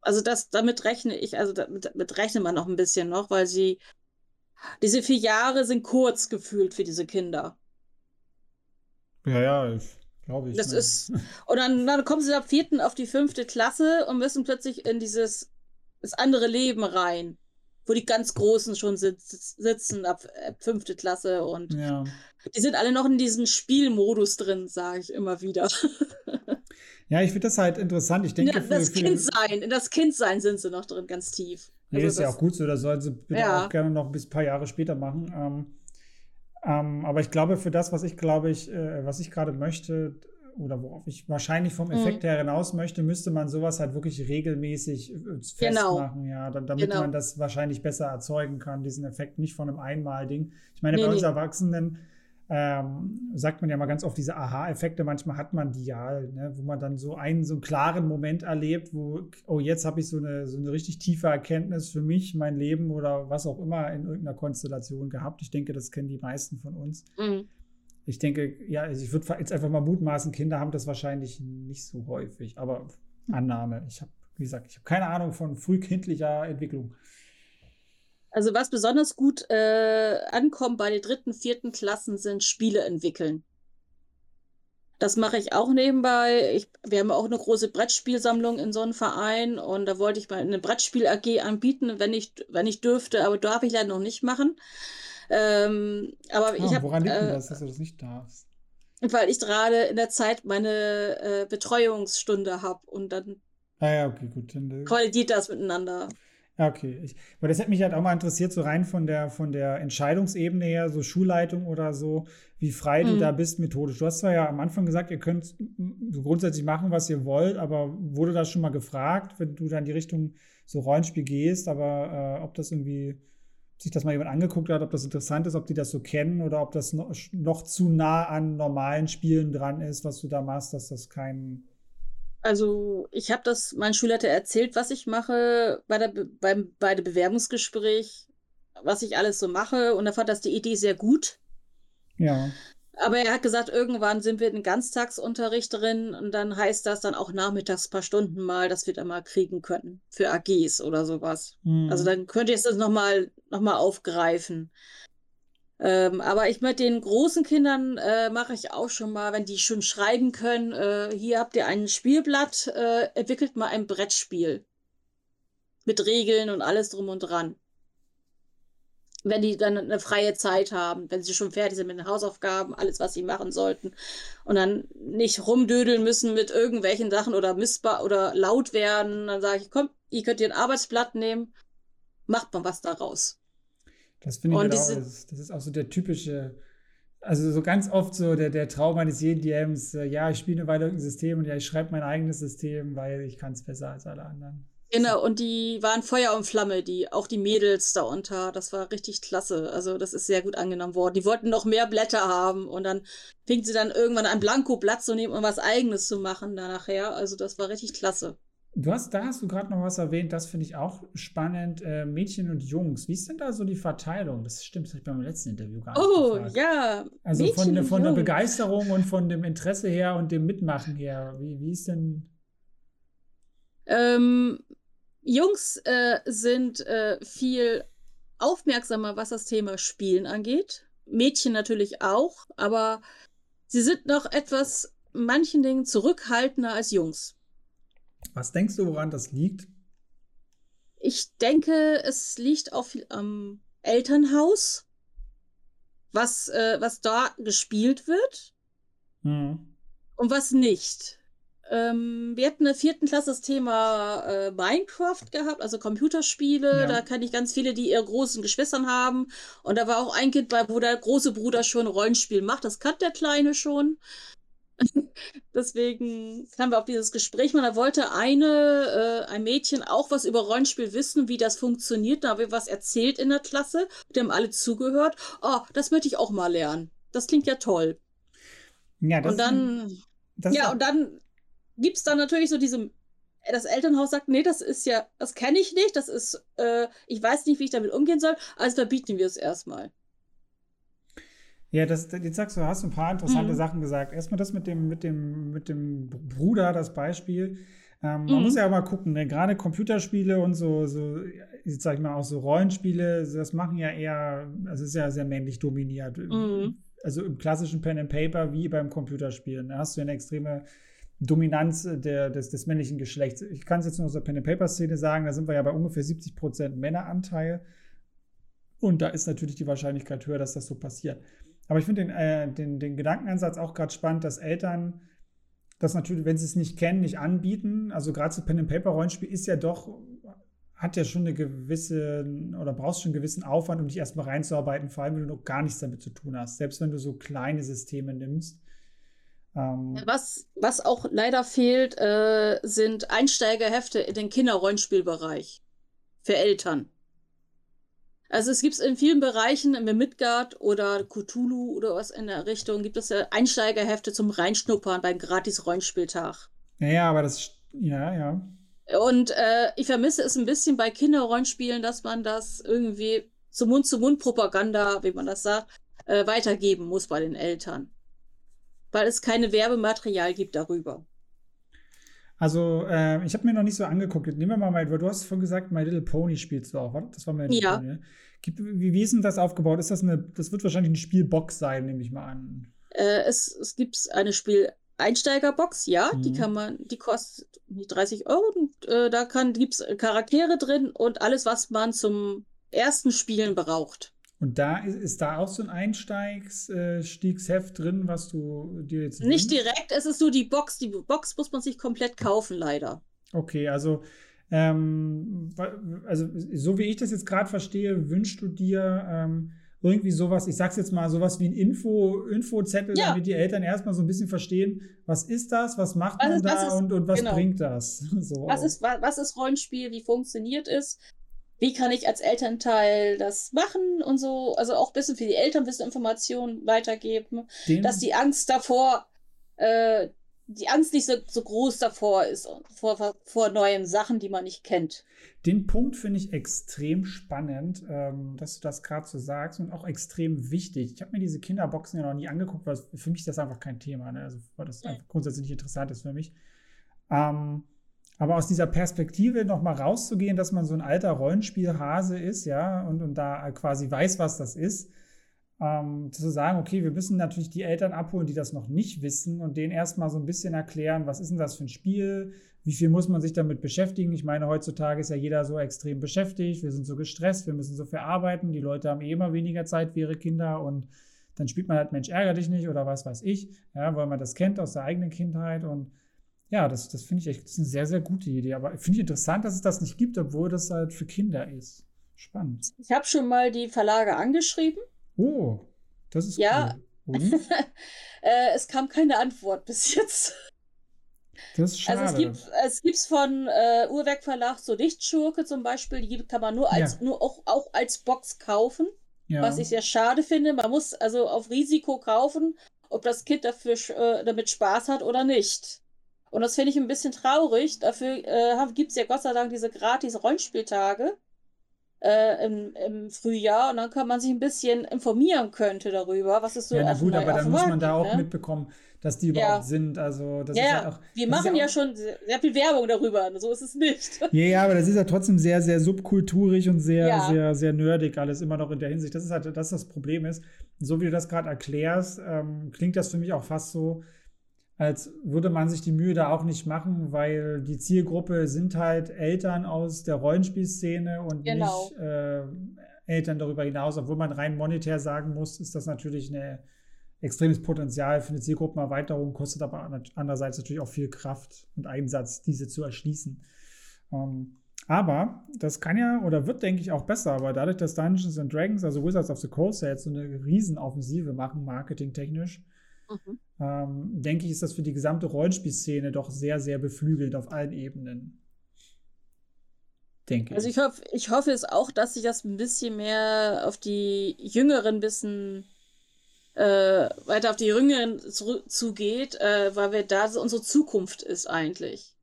Also das, damit rechne ich, also damit, damit rechnet man noch ein bisschen noch, weil sie, diese vier Jahre sind kurz gefühlt für diese Kinder. Ja, ja, ich Glaube ich. Das ne? ist. Und dann, dann kommen sie ab vierten auf die fünfte Klasse und müssen plötzlich in dieses das andere Leben rein, wo die ganz Großen schon sitz, sitzen ab fünfte Klasse und ja. die sind alle noch in diesem Spielmodus drin, sage ich immer wieder. Ja, ich finde das halt interessant. Ich denke, ja, das Kindsein, in das Kindsein sind sie noch drin, ganz tief. Nee, also ist ja auch gut so, das sollen sie bitte ja. auch gerne noch bis ein paar Jahre später machen. Ähm, ähm, aber ich glaube, für das, was ich glaube ich, äh, was ich gerade möchte oder worauf ich wahrscheinlich vom Effekt mhm. her hinaus möchte, müsste man sowas halt wirklich regelmäßig äh, genau. festmachen, genau. ja, damit genau. man das wahrscheinlich besser erzeugen kann, diesen Effekt nicht von einem Einmal-Ding. Ich meine, nee, bei uns nee. Erwachsenen ähm, sagt man ja mal ganz oft diese Aha-Effekte, manchmal hat man die ja, ne, wo man dann so einen so einen klaren Moment erlebt, wo, oh, jetzt habe ich so eine, so eine richtig tiefe Erkenntnis für mich, mein Leben oder was auch immer in irgendeiner Konstellation gehabt. Ich denke, das kennen die meisten von uns. Mhm. ich denke, ja, also ich würde jetzt einfach mal mutmaßen, Kinder haben das wahrscheinlich nicht so häufig, aber Annahme. Ich habe, wie gesagt, ich habe keine Ahnung von frühkindlicher Entwicklung. Also was besonders gut äh, ankommt bei den dritten, vierten Klassen sind Spiele entwickeln. Das mache ich auch nebenbei. Ich, wir haben auch eine große Brettspielsammlung in so einem Verein und da wollte ich mal eine Brettspiel-AG anbieten, wenn ich, wenn ich dürfte, aber darf ich leider noch nicht machen. Ähm, aber ah, ich hab, woran liegt äh, das, dass du das nicht darfst? Weil ich gerade in der Zeit meine äh, Betreuungsstunde habe und dann ah, ja, okay, gut. Dann, äh, kollidiert das miteinander. Ja, okay. Ich, weil das hätte mich halt auch mal interessiert, so rein von der, von der Entscheidungsebene her, so Schulleitung oder so, wie frei mhm. du da bist methodisch. Du hast zwar ja am Anfang gesagt, ihr könnt so grundsätzlich machen, was ihr wollt, aber wurde das schon mal gefragt, wenn du dann in die Richtung so Rollenspiel gehst, aber äh, ob das irgendwie sich das mal jemand angeguckt hat, ob das interessant ist, ob die das so kennen oder ob das noch, noch zu nah an normalen Spielen dran ist, was du da machst, dass das kein also ich habe das meinen Schulleiter erzählt, was ich mache bei der, beim, bei dem Bewerbungsgespräch, was ich alles so mache. Und er fand das die Idee sehr gut. Ja. Aber er hat gesagt, irgendwann sind wir in Ganztagsunterricht drin und dann heißt das dann auch nachmittags ein paar Stunden mal, dass wir da mal kriegen können für AGs oder sowas. Mhm. Also dann könnte ich es nochmal noch mal aufgreifen. Ähm, aber ich mit den großen Kindern äh, mache ich auch schon mal, wenn die schon schreiben können, äh, hier habt ihr ein Spielblatt, äh, entwickelt mal ein Brettspiel. Mit Regeln und alles drum und dran. Wenn die dann eine freie Zeit haben, wenn sie schon fertig sind mit den Hausaufgaben, alles, was sie machen sollten. Und dann nicht rumdödeln müssen mit irgendwelchen Sachen oder missbar oder laut werden. Dann sage ich, komm, ihr könnt ihr ein Arbeitsblatt nehmen, macht mal was daraus. Das finde ich halt auch, das, das, ist auch so der typische, also so ganz oft so der, der Traum eines jeden DMs, äh, ja, ich spiele eine Weile irgendein System und ja, ich schreibe mein eigenes System, weil ich kann es besser als alle anderen. Genau, und die waren Feuer und Flamme, die, auch die Mädels da unter. Das war richtig klasse. Also, das ist sehr gut angenommen worden. Die wollten noch mehr Blätter haben und dann fing sie dann irgendwann ein Blankoblatt zu nehmen, um was Eigenes zu machen da nachher. Also, das war richtig klasse. Du hast, da hast du gerade noch was erwähnt, das finde ich auch spannend. Äh, Mädchen und Jungs, wie ist denn da so die Verteilung? Das stimmt, das habe ich beim letzten Interview gar nicht Oh, gefragt. ja. Also Mädchen von, von der Begeisterung und von dem Interesse her und dem Mitmachen her. Wie, wie ist denn. Ähm, Jungs äh, sind äh, viel aufmerksamer, was das Thema Spielen angeht. Mädchen natürlich auch, aber sie sind noch etwas manchen Dingen zurückhaltender als Jungs. Was denkst du, woran das liegt? Ich denke, es liegt auch viel am Elternhaus, was, äh, was da gespielt wird mhm. und was nicht. Ähm, wir hatten in der vierten Klasse das Thema äh, Minecraft gehabt, also Computerspiele. Ja. Da kenne ich ganz viele, die ihre großen Geschwistern haben. Und da war auch ein Kind bei, wo der große Bruder schon Rollenspiel macht. Das kann der Kleine schon. Deswegen kamen wir auf dieses Gespräch. Man da wollte eine, äh, ein Mädchen auch was über Rollenspiel wissen, wie das funktioniert. Da haben wir was erzählt in der Klasse. Die haben alle zugehört. Oh, das möchte ich auch mal lernen. Das klingt ja toll. Ja, das und dann, das ja, und dann gibt es dann natürlich so diese, das Elternhaus sagt, nee, das ist ja, das kenne ich nicht, das ist, äh, ich weiß nicht, wie ich damit umgehen soll, also verbieten wir es erstmal. Ja, das, jetzt sagst du, hast ein paar interessante mhm. Sachen gesagt. Erstmal das mit dem, mit dem, mit dem Bruder, das Beispiel. Ähm, man mhm. muss ja auch mal gucken, ne? gerade Computerspiele und so, so, jetzt sag ich mal auch so Rollenspiele, das machen ja eher, also ist ja sehr männlich dominiert. Mhm. Also im klassischen Pen and Paper wie beim Computerspielen. Da hast du eine extreme Dominanz der, des, des männlichen Geschlechts. Ich kann es jetzt nur aus der Pen and Paper Szene sagen, da sind wir ja bei ungefähr 70 Prozent Männeranteil. Und da ist natürlich die Wahrscheinlichkeit höher, dass das so passiert. Aber ich finde den, äh, den, den Gedankenansatz auch gerade spannend, dass Eltern das natürlich, wenn sie es nicht kennen, nicht anbieten. Also gerade so Pen-and-Paper-Rollenspiel ist ja doch, hat ja schon eine gewisse, oder brauchst schon einen gewissen Aufwand, um dich erstmal reinzuarbeiten, vor allem wenn du noch gar nichts damit zu tun hast. Selbst wenn du so kleine Systeme nimmst. Ähm was, was auch leider fehlt, äh, sind Einsteigerhefte in den Kinderrollenspielbereich. Für Eltern. Also es gibt in vielen Bereichen, im Midgard oder Cthulhu oder was in der Richtung, gibt es ja Einsteigerhefte zum Reinschnuppern beim Gratis-Rollenspieltag. Ja, ja, aber das, ja, ja. Und äh, ich vermisse es ein bisschen bei Kinderrollenspielen, dass man das irgendwie zur Mund-zu-Mund-Propaganda, wie man das sagt, äh, weitergeben muss bei den Eltern. weil es keine Werbematerial gibt darüber. Also, äh, ich habe mir noch nicht so angeguckt. Nehmen wir mal, mal, du hast vorhin gesagt, My Little Pony spielst du auch, oder? Das war My Little ja. Pony. Ne? Wie, wie ist denn das aufgebaut? Ist das eine, das wird wahrscheinlich eine Spielbox sein, nehme ich mal an. Äh, es, es gibt eine Spiel-Einsteigerbox, ja, mhm. die kann man, die kostet 30 Euro und äh, da gibt es Charaktere drin und alles, was man zum ersten Spielen braucht. Und da ist, ist da auch so ein Einstiegsheft äh, drin, was du dir jetzt. Nicht direkt, es ist nur die Box. Die Box muss man sich komplett kaufen, leider. Okay, also, ähm, also so wie ich das jetzt gerade verstehe, wünschst du dir ähm, irgendwie sowas, ich sag's jetzt mal, sowas wie ein Info, Infozettel, ja. damit die Eltern erstmal so ein bisschen verstehen, was ist das, was macht was man ist, da ist, und, und was genau. bringt das? So. Was, ist, was ist Rollenspiel, wie funktioniert es? Wie kann ich als Elternteil das machen und so, also auch ein bisschen für die Eltern ein bisschen Informationen weitergeben, Den dass die Angst davor, äh, die Angst nicht so, so groß davor ist, vor, vor neuen Sachen, die man nicht kennt. Den Punkt finde ich extrem spannend, ähm, dass du das gerade so sagst und auch extrem wichtig. Ich habe mir diese Kinderboxen ja noch nie angeguckt, weil für mich ist das einfach kein Thema. Ne? Also, weil das einfach grundsätzlich nicht interessant ist für mich. Ähm, aber aus dieser Perspektive nochmal rauszugehen, dass man so ein alter Rollenspielhase ist, ja, und, und da quasi weiß, was das ist, ähm, zu sagen, okay, wir müssen natürlich die Eltern abholen, die das noch nicht wissen und denen erstmal so ein bisschen erklären, was ist denn das für ein Spiel, wie viel muss man sich damit beschäftigen. Ich meine, heutzutage ist ja jeder so extrem beschäftigt, wir sind so gestresst, wir müssen so viel arbeiten, die Leute haben eh immer weniger Zeit für ihre Kinder und dann spielt man halt Mensch, ärger dich nicht oder was weiß ich, ja, weil man das kennt aus der eigenen Kindheit und ja, das, das finde ich echt das ist eine sehr, sehr gute Idee. Aber finde ich interessant, dass es das nicht gibt, obwohl das halt für Kinder ist. Spannend. Ich habe schon mal die Verlage angeschrieben. Oh, das ist ja. cool. äh, es kam keine Antwort bis jetzt. Das ist schade. Also es gibt es gibt's von äh, Uhrwerk Verlag so Lichtschurke zum Beispiel, die kann man nur als ja. nur auch, auch als Box kaufen. Ja. Was ich sehr schade finde. Man muss also auf Risiko kaufen, ob das Kind dafür äh, damit Spaß hat oder nicht. Und das finde ich ein bisschen traurig. Dafür äh, gibt es ja Gott sei Dank diese gratis Rollenspieltage äh, im, im Frühjahr. Und dann kann man sich ein bisschen informieren könnte darüber, was es so Ja, na gut, aber dann muss man da auch ne? mitbekommen, dass die überhaupt ja. sind. Also das ja, ist halt auch, wir machen ja, auch, schon sehr, sehr, viel Werbung darüber. So ist es nicht. Ja, ja, aber das ist ja trotzdem sehr, sehr subkulturig und sehr, ja. sehr, sehr nerdig alles immer noch in der Hinsicht. Das ist halt, dass das Problem ist. So wie du das gerade erklärst, ähm, klingt das für mich auch fast so, als würde man sich die Mühe da auch nicht machen, weil die Zielgruppe sind halt Eltern aus der Rollenspielszene und genau. nicht äh, Eltern darüber hinaus. Obwohl man rein monetär sagen muss, ist das natürlich ein extremes Potenzial für eine Zielgruppenerweiterung, kostet aber andererseits natürlich auch viel Kraft und Einsatz, diese zu erschließen. Ähm, aber das kann ja oder wird, denke ich, auch besser. Aber dadurch, dass Dungeons and Dragons, also Wizards of the Coast, ja jetzt so eine Riesenoffensive machen, marketingtechnisch, Mhm. Ähm, denke ich, ist das für die gesamte Rollenspielszene doch sehr, sehr beflügelt auf allen Ebenen. Denke also ich. Also ich, ich hoffe es auch, dass sich das ein bisschen mehr auf die Jüngeren bisschen äh, weiter auf die Jüngeren zugeht, äh, weil wir da so unsere Zukunft ist eigentlich.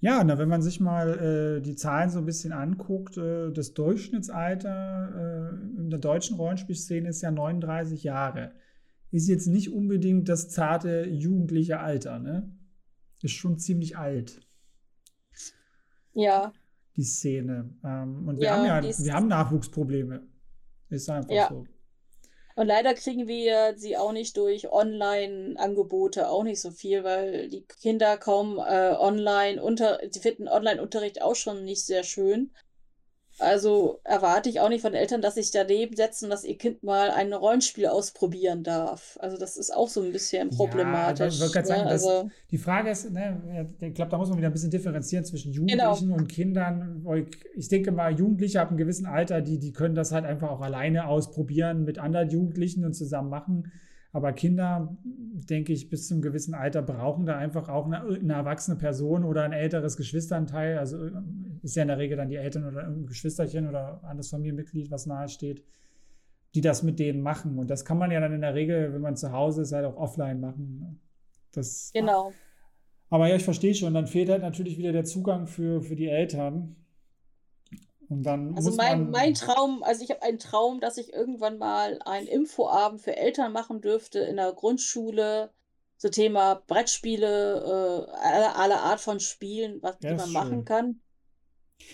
Ja, na, wenn man sich mal äh, die Zahlen so ein bisschen anguckt, äh, das Durchschnittsalter äh, in der deutschen Rollenspielszene ist ja 39 Jahre ist jetzt nicht unbedingt das zarte jugendliche Alter, ne? Ist schon ziemlich alt. Ja. Die Szene. Ähm, und wir ja, haben ja, wir haben Nachwuchsprobleme. Ist einfach ja. so. Und leider kriegen wir sie auch nicht durch Online-Angebote auch nicht so viel, weil die Kinder kaum äh, online unter, sie finden Online-Unterricht auch schon nicht sehr schön. Also erwarte ich auch nicht von Eltern, dass sich daneben setzen, dass ihr Kind mal ein Rollenspiel ausprobieren darf. Also das ist auch so ein bisschen problematisch. Ja, ich ne? sagen, also, die Frage ist, ne, ich glaube, da muss man wieder ein bisschen differenzieren zwischen Jugendlichen genau. und Kindern. Ich denke mal, Jugendliche ab einem gewissen Alter, die, die können das halt einfach auch alleine ausprobieren mit anderen Jugendlichen und zusammen machen. Aber Kinder, denke ich, bis zum gewissen Alter brauchen da einfach auch eine, eine, erwachsene Person oder ein älteres Geschwisternteil. Also ist ja in der Regel dann die Eltern oder ein Geschwisterchen oder anderes Familienmitglied, was nahe steht, die das mit denen machen. Und das kann man ja dann in der Regel, wenn man zu Hause ist, halt auch offline machen. Das, genau. Aber ja, ich verstehe schon. Dann fehlt halt natürlich wieder der Zugang für, für die Eltern. Und dann also mein, mein Traum, also ich habe einen Traum, dass ich irgendwann mal einen Infoabend für Eltern machen dürfte in der Grundschule, so Thema Brettspiele, äh, alle, alle Art von Spielen, was ja, man machen schön. kann.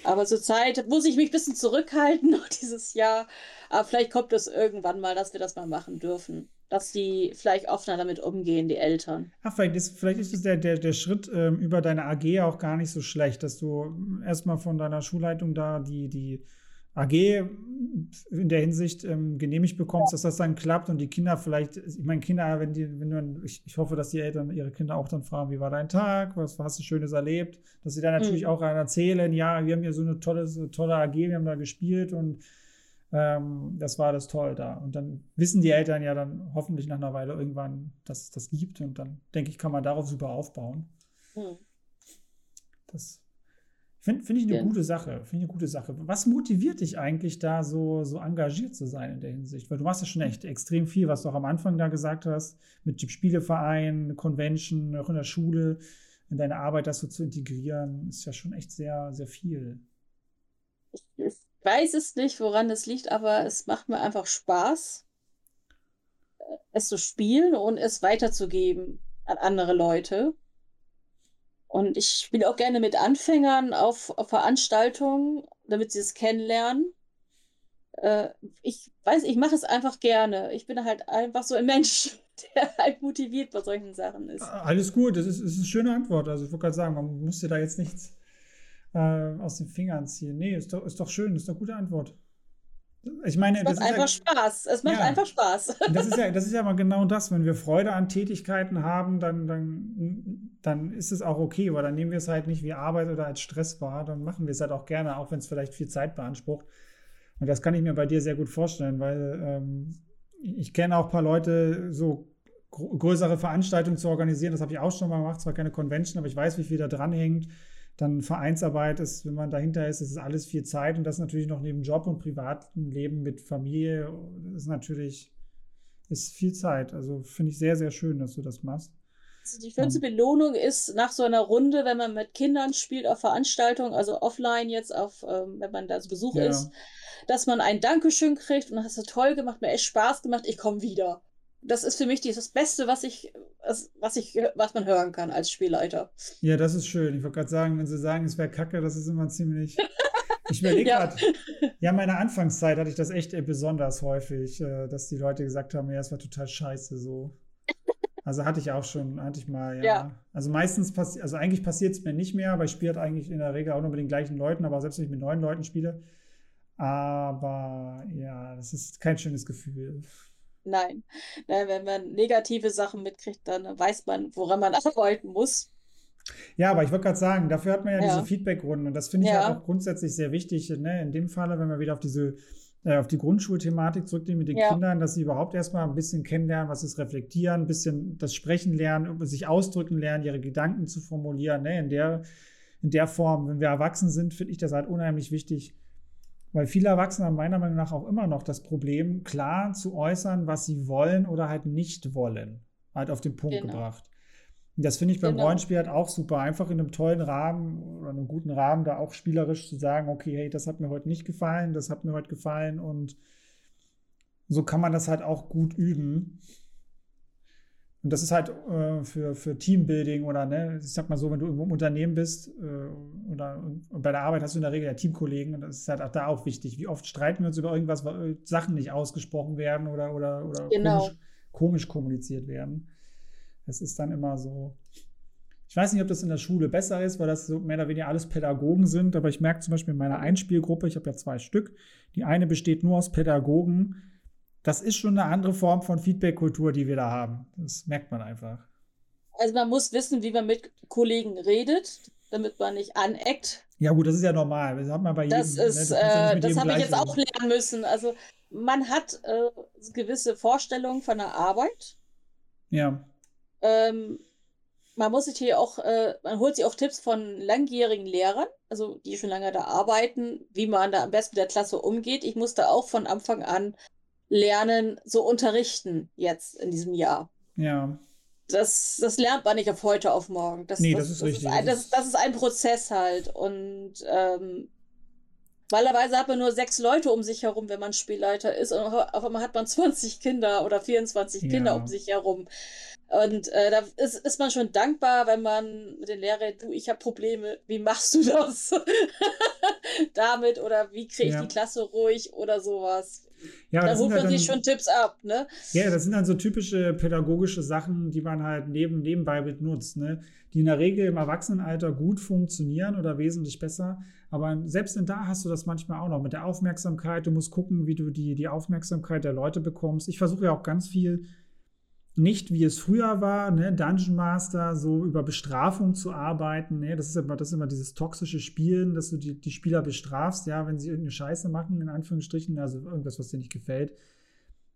Aber zurzeit muss ich mich ein bisschen zurückhalten noch dieses Jahr. Aber vielleicht kommt es irgendwann mal, dass wir das mal machen dürfen. Dass die vielleicht offener damit umgehen, die Eltern. Ach, vielleicht ist, vielleicht ist der, der, der Schritt ähm, über deine AG auch gar nicht so schlecht, dass du erstmal von deiner Schulleitung da die, die AG in der Hinsicht ähm, genehmigt bekommst, dass das dann klappt und die Kinder vielleicht, ich meine, Kinder, wenn die, wenn du, ich, ich hoffe, dass die Eltern ihre Kinder auch dann fragen, wie war dein Tag, was hast du Schönes erlebt, dass sie dann natürlich mhm. auch erzählen, ja, wir haben hier so eine tolle, so tolle AG, wir haben da gespielt und ähm, das war das toll da. Und dann wissen die Eltern ja dann hoffentlich nach einer Weile irgendwann, dass es das gibt und dann denke ich, kann man darauf super aufbauen. Mhm. Das Finde find ich eine ja. gute Sache. Finde ich eine gute Sache. Was motiviert dich eigentlich da so, so engagiert zu sein in der Hinsicht? Weil du machst ja schon echt extrem viel, was du auch am Anfang da gesagt hast, mit dem Spieleverein, Convention, auch in der Schule, in deine Arbeit das so zu integrieren, ist ja schon echt sehr, sehr viel. Ich weiß es nicht, woran es liegt, aber es macht mir einfach Spaß, es zu spielen und es weiterzugeben an andere Leute. Und ich spiele auch gerne mit Anfängern auf, auf Veranstaltungen, damit sie es kennenlernen. Äh, ich weiß, ich mache es einfach gerne. Ich bin halt einfach so ein Mensch, der halt motiviert bei solchen Sachen ist. Alles gut, das ist, das ist eine schöne Antwort. Also ich wollte gerade sagen, man muss dir da jetzt nichts äh, aus den Fingern ziehen. Nee, ist doch, ist doch schön, ist doch eine gute Antwort. Ich meine, es macht einfach ja, Spaß. Es macht ja, einfach Spaß. Das ist, ja, das ist ja mal genau das. Wenn wir Freude an Tätigkeiten haben, dann, dann, dann ist es auch okay, weil dann nehmen wir es halt nicht wie Arbeit oder als Stress wahr. Dann machen wir es halt auch gerne, auch wenn es vielleicht viel Zeit beansprucht. Und das kann ich mir bei dir sehr gut vorstellen, weil ähm, ich kenne auch ein paar Leute, so größere Veranstaltungen zu organisieren. Das habe ich auch schon mal gemacht. Zwar keine Convention, aber ich weiß, wie viel da dran hängt dann Vereinsarbeit ist, wenn man dahinter ist, ist es alles viel Zeit und das natürlich noch neben Job und privatem Leben mit Familie ist natürlich ist viel Zeit. Also finde ich sehr, sehr schön, dass du das machst. Also die schönste Belohnung ist nach so einer Runde, wenn man mit Kindern spielt auf Veranstaltungen, also offline jetzt auf, ähm, wenn man da zu Besuch ja. ist, dass man ein Dankeschön kriegt und hast du toll gemacht, mir echt Spaß gemacht, ich komme wieder das ist für mich das Beste, was ich, was ich, was man hören kann als Spielleiter. Ja, das ist schön. Ich wollte gerade sagen, wenn Sie sagen, es wäre Kacke, das ist immer ziemlich. Ich überlege ja. gerade, ja, meine Anfangszeit hatte ich das echt besonders häufig, äh, dass die Leute gesagt haben, ja, es war total scheiße so. Also hatte ich auch schon, hatte ich mal, ja. ja. Also meistens passiert, also eigentlich passiert es mir nicht mehr, aber ich spiele halt eigentlich in der Regel auch nur mit den gleichen Leuten, aber selbst wenn ich mit neuen Leuten spiele. Aber ja, das ist kein schönes Gefühl. Nein. Nein, wenn man negative Sachen mitkriegt, dann weiß man, woran man arbeiten muss. Ja, aber ich wollte gerade sagen, dafür hat man ja, ja. diese Feedbackrunden und das finde ich ja. halt auch grundsätzlich sehr wichtig. Ne? In dem Falle, wenn wir wieder auf diese äh, auf die Grundschulthematik zurückgehen mit den ja. Kindern, dass sie überhaupt erstmal ein bisschen kennenlernen, was ist reflektieren, ein bisschen das Sprechen lernen, sich ausdrücken lernen, ihre Gedanken zu formulieren. Ne? In, der, in der Form, wenn wir erwachsen sind, finde ich das halt unheimlich wichtig, weil viele Erwachsene haben meiner Meinung nach auch immer noch das Problem, klar zu äußern, was sie wollen oder halt nicht wollen. Halt auf den Punkt genau. gebracht. Und das finde ich beim genau. Rollenspiel halt auch super. Einfach in einem tollen Rahmen oder einem guten Rahmen da auch spielerisch zu sagen, okay, hey, das hat mir heute nicht gefallen, das hat mir heute gefallen und so kann man das halt auch gut üben. Und das ist halt äh, für, für Teambuilding oder, ne, ich sag mal so, wenn du irgendwo im Unternehmen bist äh, oder bei der Arbeit hast du in der Regel ja Teamkollegen und das ist halt auch da auch wichtig. Wie oft streiten wir uns über irgendwas, weil Sachen nicht ausgesprochen werden oder, oder, oder genau. komisch, komisch kommuniziert werden. Das ist dann immer so. Ich weiß nicht, ob das in der Schule besser ist, weil das so mehr oder weniger alles Pädagogen sind, aber ich merke zum Beispiel in meiner Einspielgruppe, ich habe ja zwei Stück, die eine besteht nur aus Pädagogen das ist schon eine andere Form von Feedback-Kultur, die wir da haben. Das merkt man einfach. Also man muss wissen, wie man mit Kollegen redet, damit man nicht aneckt. Ja gut, das ist ja normal. Das hat man bei jedem. Das, ist, ne? das, äh, das habe ich jetzt auch lernen müssen. Also man hat äh, gewisse Vorstellungen von der Arbeit. Ja. Ähm, man muss sich hier auch, äh, man holt sich auch Tipps von langjährigen Lehrern, also die schon lange da arbeiten, wie man da am besten mit der Klasse umgeht. Ich musste auch von Anfang an lernen, so unterrichten jetzt in diesem Jahr. Ja. Das, das lernt man nicht auf heute auf morgen. Das, nee, das, das ist das richtig. Ist ein, das, das, ist ein Prozess halt. Und ähm, Normalerweise hat man nur sechs Leute um sich herum, wenn man Spielleiter ist. Und auf einmal hat man 20 Kinder oder 24 ja. Kinder um sich herum. Und äh, da ist, ist man schon dankbar, wenn man mit den Lehrern, du, ich habe Probleme, wie machst du das damit oder wie kriege ich ja. die Klasse ruhig oder sowas. Ja, da ruft man sich schon Tipps ab, ne? Ja, das sind dann so typische pädagogische Sachen, die man halt neben, nebenbei benutzt, ne? Die in der Regel im Erwachsenenalter gut funktionieren oder wesentlich besser. Aber selbst in da hast du das manchmal auch noch mit der Aufmerksamkeit. Du musst gucken, wie du die, die Aufmerksamkeit der Leute bekommst. Ich versuche ja auch ganz viel nicht wie es früher war, ne, Dungeon Master, so über Bestrafung zu arbeiten. Ne, das, ist immer, das ist immer dieses toxische Spielen, dass du die, die Spieler bestrafst, ja, wenn sie irgendeine Scheiße machen, in Anführungsstrichen, also irgendwas, was dir nicht gefällt.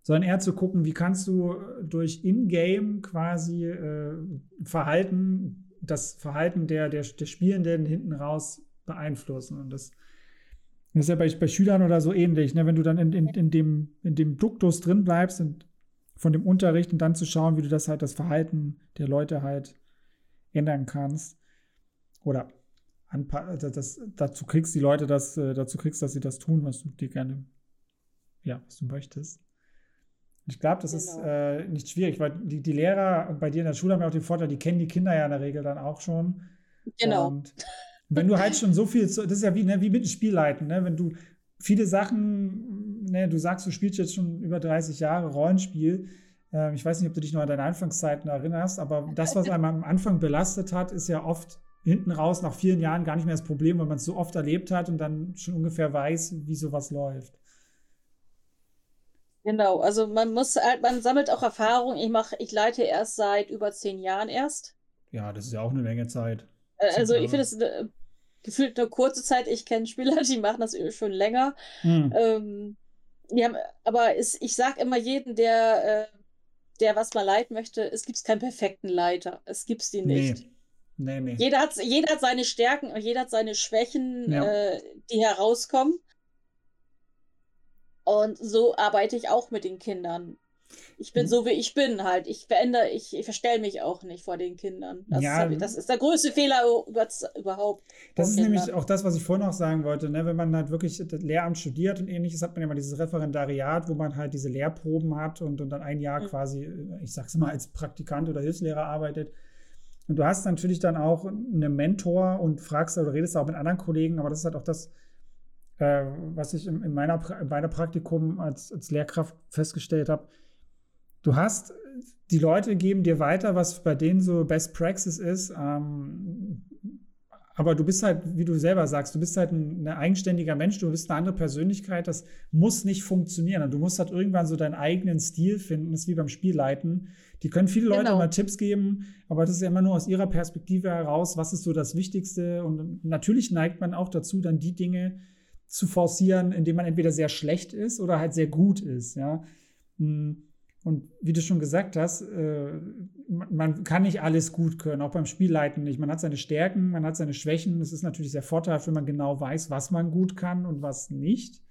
Sondern eher zu gucken, wie kannst du durch Ingame quasi äh, Verhalten, das Verhalten der, der, der Spielenden hinten raus beeinflussen. Und das, das ist ja bei, bei Schülern oder so ähnlich, ne? wenn du dann in, in, in, dem, in dem Duktus drin bleibst und von dem Unterricht und dann zu schauen, wie du das halt, das Verhalten der Leute halt ändern kannst. Oder also das, dazu kriegst die Leute das, äh, dazu kriegst, dass sie das tun, was du dir gerne, ja, was du möchtest. Ich glaube, das genau. ist äh, nicht schwierig, weil die, die Lehrer bei dir in der Schule haben ja auch den Vorteil, die kennen die Kinder ja in der Regel dann auch schon. Genau. Und wenn du halt schon so viel, das ist ja wie, ne, wie mit dem Spielleiten, ne? wenn du viele Sachen ne, du sagst, du spielst jetzt schon über 30 Jahre Rollenspiel. Ähm, ich weiß nicht, ob du dich noch an deine Anfangszeiten erinnerst, aber das, was einem am Anfang belastet hat, ist ja oft hinten raus nach vielen Jahren gar nicht mehr das Problem, weil man es so oft erlebt hat und dann schon ungefähr weiß, wie sowas läuft. Genau, also man muss halt, man sammelt auch Erfahrung. Ich mache, ich leite erst seit über zehn Jahren erst. Ja, das ist ja auch eine Menge Zeit. Äh, also ich finde es äh, gefühlt eine kurze Zeit. Ich kenne Spieler, die machen das schon länger. Hm. Ähm, ja, aber es, ich sage immer jeden, der, äh, der was mal leiten möchte, es gibt keinen perfekten Leiter. Es gibt die nicht. Nee. Nee, nee. Jeder, hat, jeder hat seine Stärken und jeder hat seine Schwächen, ja. äh, die herauskommen. Und so arbeite ich auch mit den Kindern. Ich bin mhm. so, wie ich bin halt. Ich verändere, ich, ich verstelle mich auch nicht vor den Kindern. Das, ja, ist, das ist der größte Fehler überhaupt. Das ist Kindern. nämlich auch das, was ich vorhin auch sagen wollte. Ne? Wenn man halt wirklich das Lehramt studiert und ähnliches, hat man ja mal dieses Referendariat, wo man halt diese Lehrproben hat und, und dann ein Jahr mhm. quasi, ich sag's mal, als Praktikant oder Hilfslehrer arbeitet. Und du hast natürlich dann auch einen Mentor und fragst oder redest auch mit anderen Kollegen, aber das ist halt auch das, äh, was ich in, in meiner, in meiner Praktikum als, als Lehrkraft festgestellt habe du hast, die Leute geben dir weiter, was bei denen so Best Praxis ist. Ähm, aber du bist halt, wie du selber sagst, du bist halt ein, ein, eigenständiger Mensch, du bist eine andere Persönlichkeit, das muss nicht funktionieren. Du musst halt irgendwann so deinen eigenen Stil finden, das ist wie beim Spielleiten. Die können viele Leute genau. immer Tipps geben, aber das ist ja immer nur aus ihrer Perspektive heraus, was ist so das Wichtigste. Und natürlich neigt man auch dazu, dann die Dinge zu forcieren, indem man entweder sehr schlecht ist oder halt sehr gut ist, ja. Hm. Und wie du schon gesagt hast, äh, man kann nicht alles gut können, auch beim Spielleiten nicht. Man hat seine Stärken, man hat seine Schwächen. Es ist natürlich sehr vorteilhaft, wenn man genau weiß, was man gut kann und was nicht.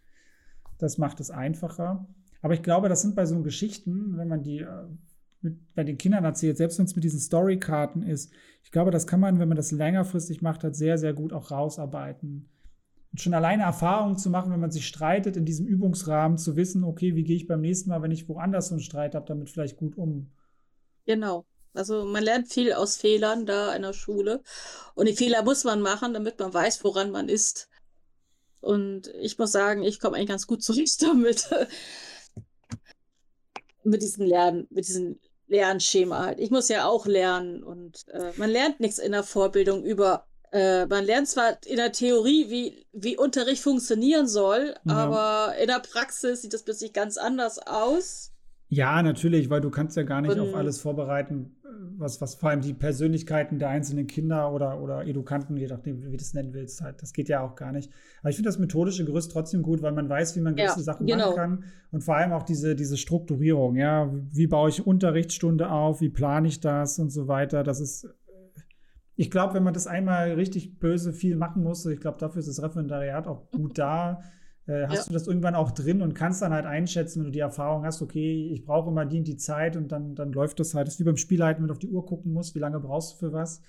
Das macht es einfacher. Aber ich glaube, das sind bei so Geschichten, wenn man die äh, mit, bei den Kindern erzählt, selbst wenn es mit diesen Storykarten ist, ich glaube, das kann man, wenn man das längerfristig macht, halt sehr, sehr gut auch rausarbeiten schon alleine Erfahrungen zu machen, wenn man sich streitet, in diesem Übungsrahmen zu wissen, okay, wie gehe ich beim nächsten Mal, wenn ich woanders so einen Streit habe, damit vielleicht gut um. Genau. Also man lernt viel aus Fehlern da in der Schule. Und die Fehler muss man machen, damit man weiß, woran man ist. Und ich muss sagen, ich komme eigentlich ganz gut zurecht damit. mit diesem Lernen, mit diesem Lernschema halt. Ich muss ja auch lernen und äh, man lernt nichts in der Vorbildung über äh, man lernt zwar in der Theorie, wie, wie Unterricht funktionieren soll, ja. aber in der Praxis sieht das plötzlich ganz anders aus. Ja, natürlich, weil du kannst ja gar nicht Und, auf alles vorbereiten, was, was vor allem die Persönlichkeiten der einzelnen Kinder oder, oder Edukanten, je nachdem, wie du das nennen willst, halt, das geht ja auch gar nicht. Aber ich finde das methodische Gerüst trotzdem gut, weil man weiß, wie man gewisse ja, Sachen genau. machen kann. Und vor allem auch diese, diese Strukturierung, ja, wie baue ich Unterrichtsstunde auf, wie plane ich das und so weiter. Das ist ich glaube, wenn man das einmal richtig böse viel machen muss, ich glaube, dafür ist das Referendariat auch gut da. Äh, hast ja. du das irgendwann auch drin und kannst dann halt einschätzen, wenn du die Erfahrung hast, okay, ich brauche immer die, die Zeit und dann, dann läuft das halt. Das ist wie beim Spielleiten, wenn du auf die Uhr gucken musst, wie lange brauchst du für was.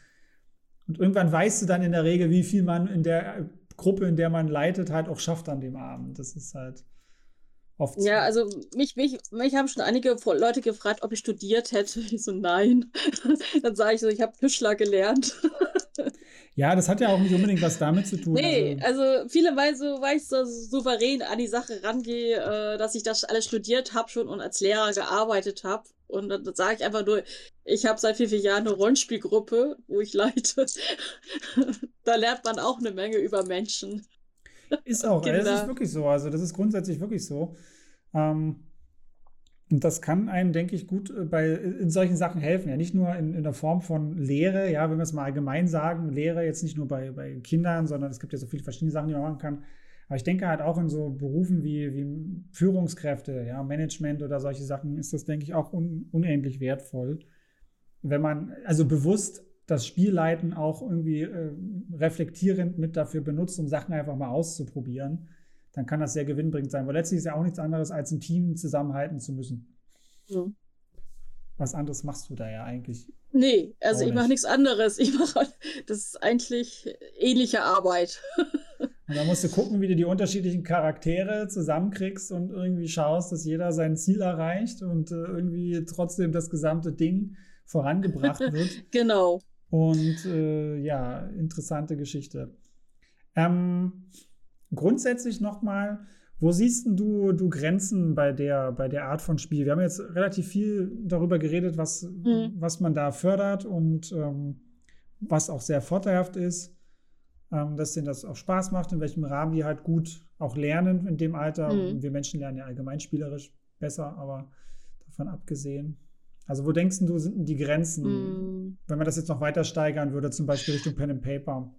Und irgendwann weißt du dann in der Regel, wie viel man in der Gruppe, in der man leitet, halt auch schafft an dem Abend. Das ist halt oft. Ja, also mich, mich, mich haben schon einige Leute gefragt, ob ich studiert hätte. Ich so, nein. Dann sage ich so, ich habe Tischler gelernt. Ja, das hat ja auch nicht unbedingt was damit zu tun. Nee, also, also viele Weise, weil ich so souverän an die Sache rangehe, äh, dass ich das alles studiert habe schon und als Lehrer gearbeitet habe. Und dann sage ich einfach nur, ich habe seit vier, vier Jahren eine Rollenspielgruppe, wo ich leite. da lernt man auch eine Menge über Menschen. Ist auch, das ist wirklich so. Also das ist grundsätzlich wirklich so. Ähm, und das kann einem, denke ich, gut äh, bei in solchen Sachen helfen. Ja, nicht nur in, in der Form von Lehre, ja, wenn wir es mal allgemein sagen, Lehre jetzt nicht nur bei, bei Kindern, sondern es gibt ja so viele verschiedene Sachen, die man machen kann. Aber ich denke halt auch in so Berufen wie, wie Führungskräfte, ja, Management oder solche Sachen ist das, denke ich, auch un, unendlich wertvoll. Wenn man also bewusst das Spielleiten auch irgendwie äh, reflektierend mit dafür benutzt, um Sachen einfach mal auszuprobieren dann kann das sehr gewinnbringend sein. Weil letztlich ist ja auch nichts anderes, als ein Team zusammenhalten zu müssen. Mhm. Was anderes machst du da ja eigentlich. Nee, also ich mache nichts anderes. Ich mache, das ist eigentlich ähnliche Arbeit. Und da musst du gucken, wie du die unterschiedlichen Charaktere zusammenkriegst und irgendwie schaust, dass jeder sein Ziel erreicht und äh, irgendwie trotzdem das gesamte Ding vorangebracht wird. genau. Und äh, ja, interessante Geschichte. Ähm, grundsätzlich nochmal, wo siehst du, du Grenzen bei der, bei der Art von Spiel? Wir haben jetzt relativ viel darüber geredet, was, mhm. was man da fördert und ähm, was auch sehr vorteilhaft ist, ähm, dass denen das auch Spaß macht, in welchem Rahmen die halt gut auch lernen in dem Alter. Mhm. Wir Menschen lernen ja allgemein spielerisch besser, aber davon abgesehen. Also wo denkst du, sind die Grenzen, mhm. wenn man das jetzt noch weiter steigern würde, zum Beispiel Richtung Pen and Paper?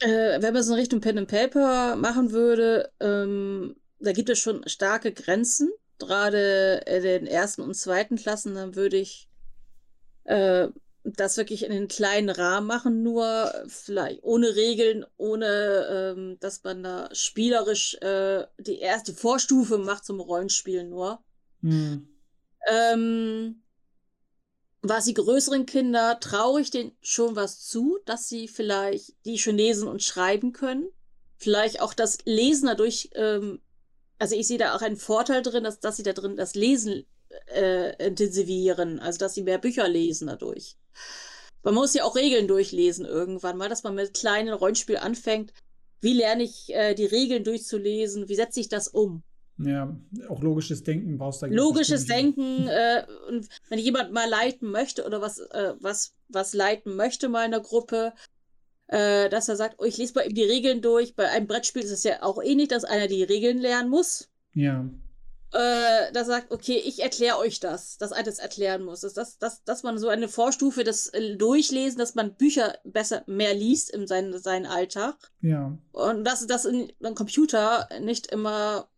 Äh, wenn man es in Richtung Pen and Paper machen würde, ähm, da gibt es schon starke Grenzen. Gerade in den ersten und zweiten Klassen, dann würde ich äh, das wirklich in den kleinen Rahmen machen, nur vielleicht ohne Regeln, ohne ähm, dass man da spielerisch äh, die erste Vorstufe macht zum Rollenspielen nur. Mhm. Ähm, was die größeren Kinder traue ich denen schon was zu, dass sie vielleicht die schon lesen und schreiben können. Vielleicht auch das Lesen dadurch, ähm, also ich sehe da auch einen Vorteil drin, dass, dass sie da drin das Lesen äh, intensivieren, also dass sie mehr Bücher lesen dadurch. Man muss ja auch Regeln durchlesen irgendwann mal, dass man mit kleinen Rollenspiel anfängt. Wie lerne ich äh, die Regeln durchzulesen? Wie setze ich das um? Ja, auch logisches Denken brauchst du da. Logisches Denken, äh, und wenn jemand mal leiten möchte oder was, äh, was, was leiten möchte mal in der Gruppe, äh, dass er sagt, oh, ich lese mal eben die Regeln durch. Bei einem Brettspiel ist es ja auch ähnlich, dass einer die Regeln lernen muss. Ja. Äh, da sagt, okay, ich erkläre euch das, dass einer das erklären muss. Dass, dass, dass, dass man so eine Vorstufe, das äh, Durchlesen, dass man Bücher besser mehr liest in seinen, seinen Alltag. Ja. Und dass das in einem Computer nicht immer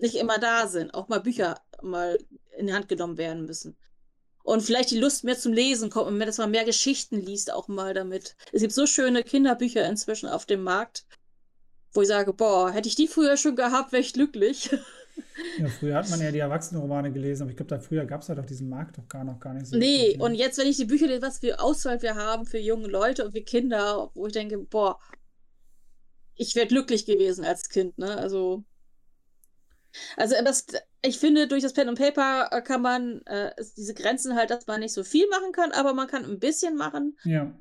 nicht immer da sind. Auch mal Bücher mal in die Hand genommen werden müssen. Und vielleicht die Lust mehr zum Lesen kommt und mehr, dass man mehr Geschichten liest, auch mal damit. Es gibt so schöne Kinderbücher inzwischen auf dem Markt, wo ich sage, boah, hätte ich die früher schon gehabt, wäre ich glücklich. Ja, früher hat man ja die Erwachsenenromane gelesen, aber ich glaube, da früher gab es halt auch diesen Markt doch gar noch gar nicht so. Nee, richtig, ne? und jetzt, wenn ich die Bücher lese, was für Auswahl wir haben für junge Leute und für Kinder, wo ich denke, boah, ich wäre glücklich gewesen als Kind, ne? Also also das, ich finde, durch das Pen und Paper äh, kann man äh, diese Grenzen halt, dass man nicht so viel machen kann, aber man kann ein bisschen machen. Ja.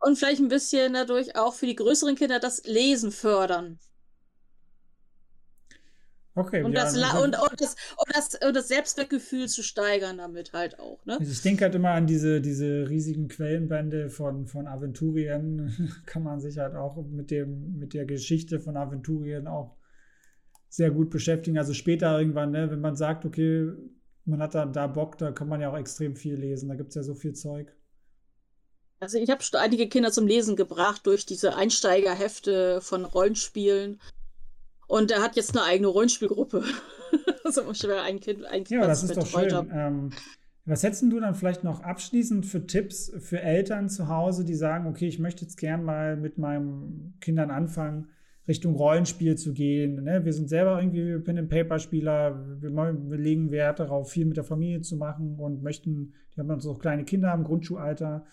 Und vielleicht ein bisschen dadurch auch für die größeren Kinder das Lesen fördern. Okay, und, ja, das, also, und, und, das, und, das, und das Selbstwertgefühl zu steigern damit halt auch. Ne? Also ich denke halt immer an diese, diese riesigen Quellenbände von, von Aventurien. Kann man sich halt auch mit, dem, mit der Geschichte von Aventurien auch sehr gut beschäftigen. Also später irgendwann, ne, wenn man sagt, okay, man hat da, da Bock, da kann man ja auch extrem viel lesen. Da gibt es ja so viel Zeug. Also ich habe schon einige Kinder zum Lesen gebracht durch diese Einsteigerhefte von Rollenspielen. Und er hat jetzt eine eigene Rollenspielgruppe. also schwer ein Kind, ein Kind. Ja, das ist doch schön. Ähm, was hättest du dann vielleicht noch abschließend für Tipps für Eltern zu Hause, die sagen, okay, ich möchte jetzt gern mal mit meinen Kindern anfangen, Richtung Rollenspiel zu gehen. Ne? Wir sind selber irgendwie Pen-and-Paper-Spieler. Wir, wir, legen Wert darauf, viel mit der Familie zu machen und möchten, die haben uns auch kleine Kinder im Grundschulalter.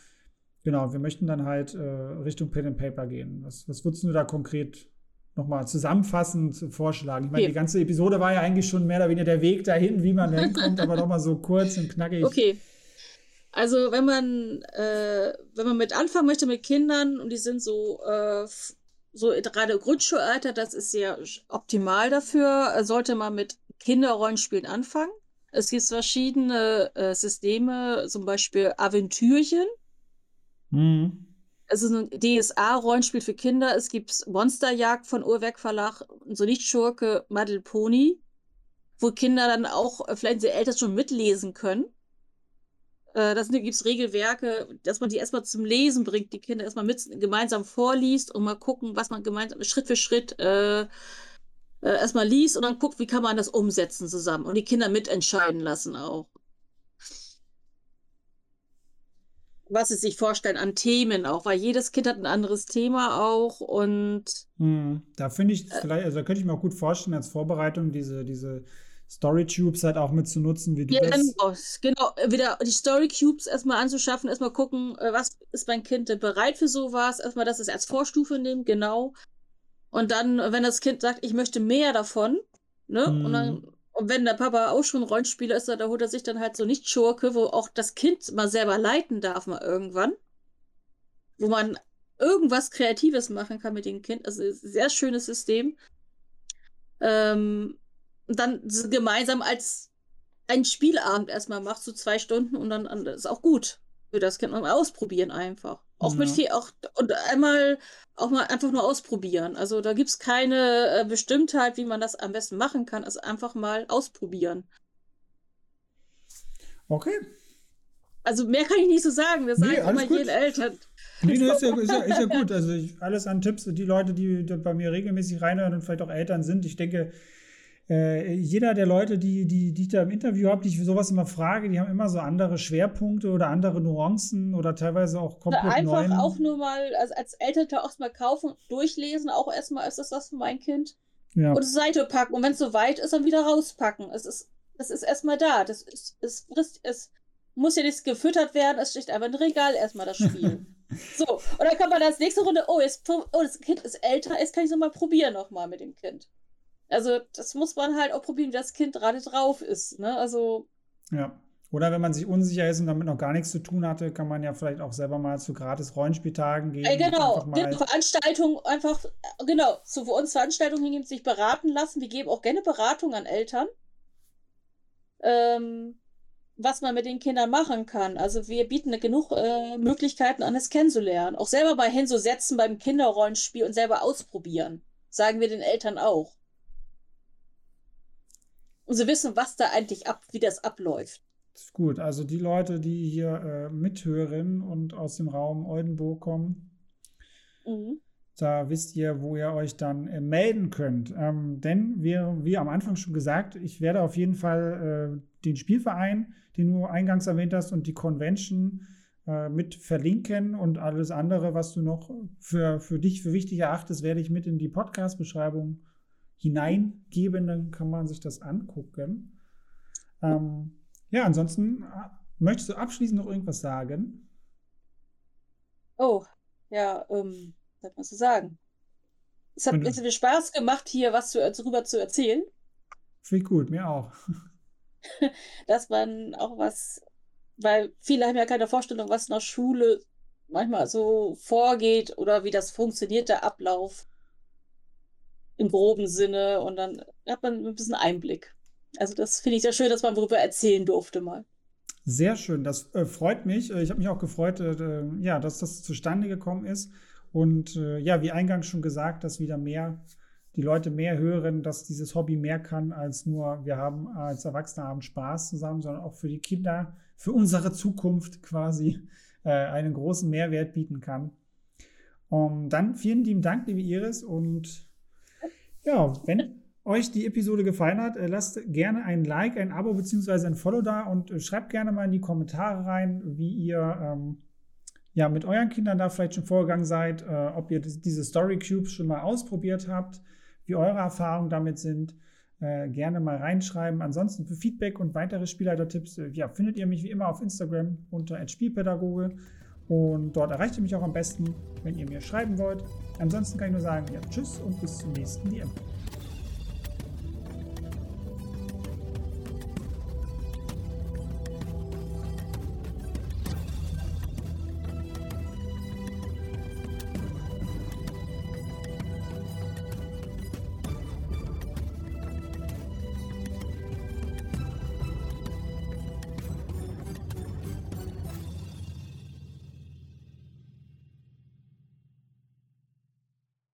Genau, wir möchten dann halt äh, Richtung Pen and Paper gehen. Was, was würdest du da konkret nochmal zusammenfassend vorschlagen? Ich meine, die ganze Episode war ja eigentlich schon mehr oder weniger der Weg dahin, wie man hinkommt, aber nochmal so kurz und knackig. Okay. Also wenn man, äh, wenn man mit anfangen möchte mit Kindern und die sind so, äh, so gerade Grundschulalter, das ist sehr optimal dafür, äh, sollte man mit Kinderrollenspielen anfangen. Es gibt verschiedene äh, Systeme, zum Beispiel Aventürchen. Mhm. Es ist ein DSA-Rollenspiel für Kinder. Es gibt Monsterjagd von Uhrwerk Verlag, so nicht Schurke, Madel Pony, wo Kinder dann auch, äh, vielleicht sie älter schon mitlesen können. Äh, da gibt es Regelwerke, dass man die erstmal zum Lesen bringt, die Kinder erstmal mit gemeinsam vorliest und mal gucken, was man gemeinsam Schritt für Schritt äh, äh, erstmal liest und dann guckt, wie kann man das umsetzen zusammen und die Kinder mitentscheiden lassen auch. Was sie sich vorstellen an Themen auch, weil jedes Kind hat ein anderes Thema auch und. Hm, da finde ich vielleicht, also da könnte ich mir auch gut vorstellen als Vorbereitung diese, diese Story Tubes halt auch mit zu nutzen, wie du ja, das. Genau, wieder die Story Cubes erstmal anzuschaffen, erstmal gucken, äh, was ist mein Kind denn bereit für sowas, erstmal das als Vorstufe nehmen, genau. Und dann, wenn das Kind sagt, ich möchte mehr davon, ne, hm. und dann mhm. und wenn der Papa auch schon Rollenspieler ist, da holt er sich dann halt so nicht Schurke, wo auch das Kind mal selber leiten darf, mal irgendwann. Wo man irgendwas Kreatives machen kann mit dem Kind. Also sehr schönes System. Ähm, und dann gemeinsam als einen Spielabend erstmal macht, so zwei Stunden und dann, ist auch gut für das Kind mal ausprobieren einfach. Auch ja. mit viel, auch und einmal auch mal einfach nur ausprobieren. Also da gibt es keine äh, Bestimmtheit, wie man das am besten machen kann. Also einfach mal ausprobieren. Okay. Also mehr kann ich nicht so sagen. Das nee, sagen immer jeden Eltern. Nee, nee ist, ja, ist, ja, ist ja gut. Also ich, alles an Tipps, die Leute, die, die bei mir regelmäßig reinhören und vielleicht auch Eltern sind, ich denke, äh, jeder der Leute, die, die, die ich da im Interview habe, die ich für sowas immer frage, die haben immer so andere Schwerpunkte oder andere Nuancen oder teilweise auch komplett oder Einfach neuen. auch nur mal also als Elternteil auch mal kaufen, durchlesen, auch erstmal ist das was für mein Kind. Ja. Und Seite packen und wenn es so weit ist, dann wieder rauspacken. Es ist, es ist erstmal da. Das ist, es frisst, es muss ja nicht gefüttert werden, es steht einfach ein Regal erstmal das Spiel. so, und dann kann man das nächste Runde, oh, jetzt, oh, das Kind ist älter, jetzt kann ich es mal probieren nochmal mit dem Kind. Also, das muss man halt auch probieren, wie das Kind gerade drauf ist. Ne? Also. Ja. Oder wenn man sich unsicher ist und damit noch gar nichts zu tun hatte, kann man ja vielleicht auch selber mal zu gratis Rollenspieltagen gehen. Äh, genau, genau Veranstaltungen einfach, genau, zu uns Veranstaltungen hingehen, sich beraten lassen. Wir geben auch gerne Beratung an Eltern. Ähm, was man mit den Kindern machen kann. Also wir bieten genug äh, Möglichkeiten an, es kennenzulernen. Auch selber mal hinzusetzen beim Kinderrollenspiel und selber ausprobieren. Sagen wir den Eltern auch. Und sie wissen, was da eigentlich ab, wie das abläuft. Das ist gut. Also die Leute, die hier äh, mithören und aus dem Raum Oldenburg kommen, mhm. da wisst ihr, wo ihr euch dann äh, melden könnt. Ähm, denn wir, wie am Anfang schon gesagt, ich werde auf jeden Fall äh, den Spielverein, den du eingangs erwähnt hast, und die Convention äh, mit verlinken und alles andere, was du noch für, für dich für wichtig erachtest, werde ich mit in die Podcast-Beschreibung hineingeben, dann kann man sich das angucken. Ähm, ja, ansonsten äh, möchtest du abschließend noch irgendwas sagen? Oh, ja, ähm, was man zu sagen? Es hat mir viel Spaß gemacht, hier was zu, darüber zu erzählen. Viel gut, mir auch. Dass man auch was, weil viele haben ja keine Vorstellung, was nach Schule manchmal so vorgeht oder wie das funktioniert, der Ablauf im groben Sinne und dann hat man ein bisschen Einblick. Also das finde ich sehr schön, dass man darüber erzählen durfte mal. Sehr schön, das äh, freut mich. Äh, ich habe mich auch gefreut, äh, ja, dass das zustande gekommen ist. Und äh, ja, wie eingangs schon gesagt, dass wieder mehr die Leute mehr hören, dass dieses Hobby mehr kann als nur, wir haben als Erwachsene haben Spaß zusammen, sondern auch für die Kinder, für unsere Zukunft quasi äh, einen großen Mehrwert bieten kann. Um, dann vielen lieben Dank, liebe Iris, und ja, wenn euch die Episode gefallen hat, äh, lasst gerne ein Like, ein Abo bzw. ein Follow da und äh, schreibt gerne mal in die Kommentare rein, wie ihr ähm, ja mit euren Kindern da vielleicht schon vorgegangen seid, äh, ob ihr diese Story Cubes schon mal ausprobiert habt, wie eure Erfahrungen damit sind. Äh, gerne mal reinschreiben. Ansonsten für Feedback und weitere Spielleiter-Tipps äh, ja, findet ihr mich wie immer auf Instagram unter Spielpädagoge Und dort erreicht ihr mich auch am besten, wenn ihr mir schreiben wollt. Ansonsten kann ich nur sagen, ja, tschüss und bis zum nächsten DM.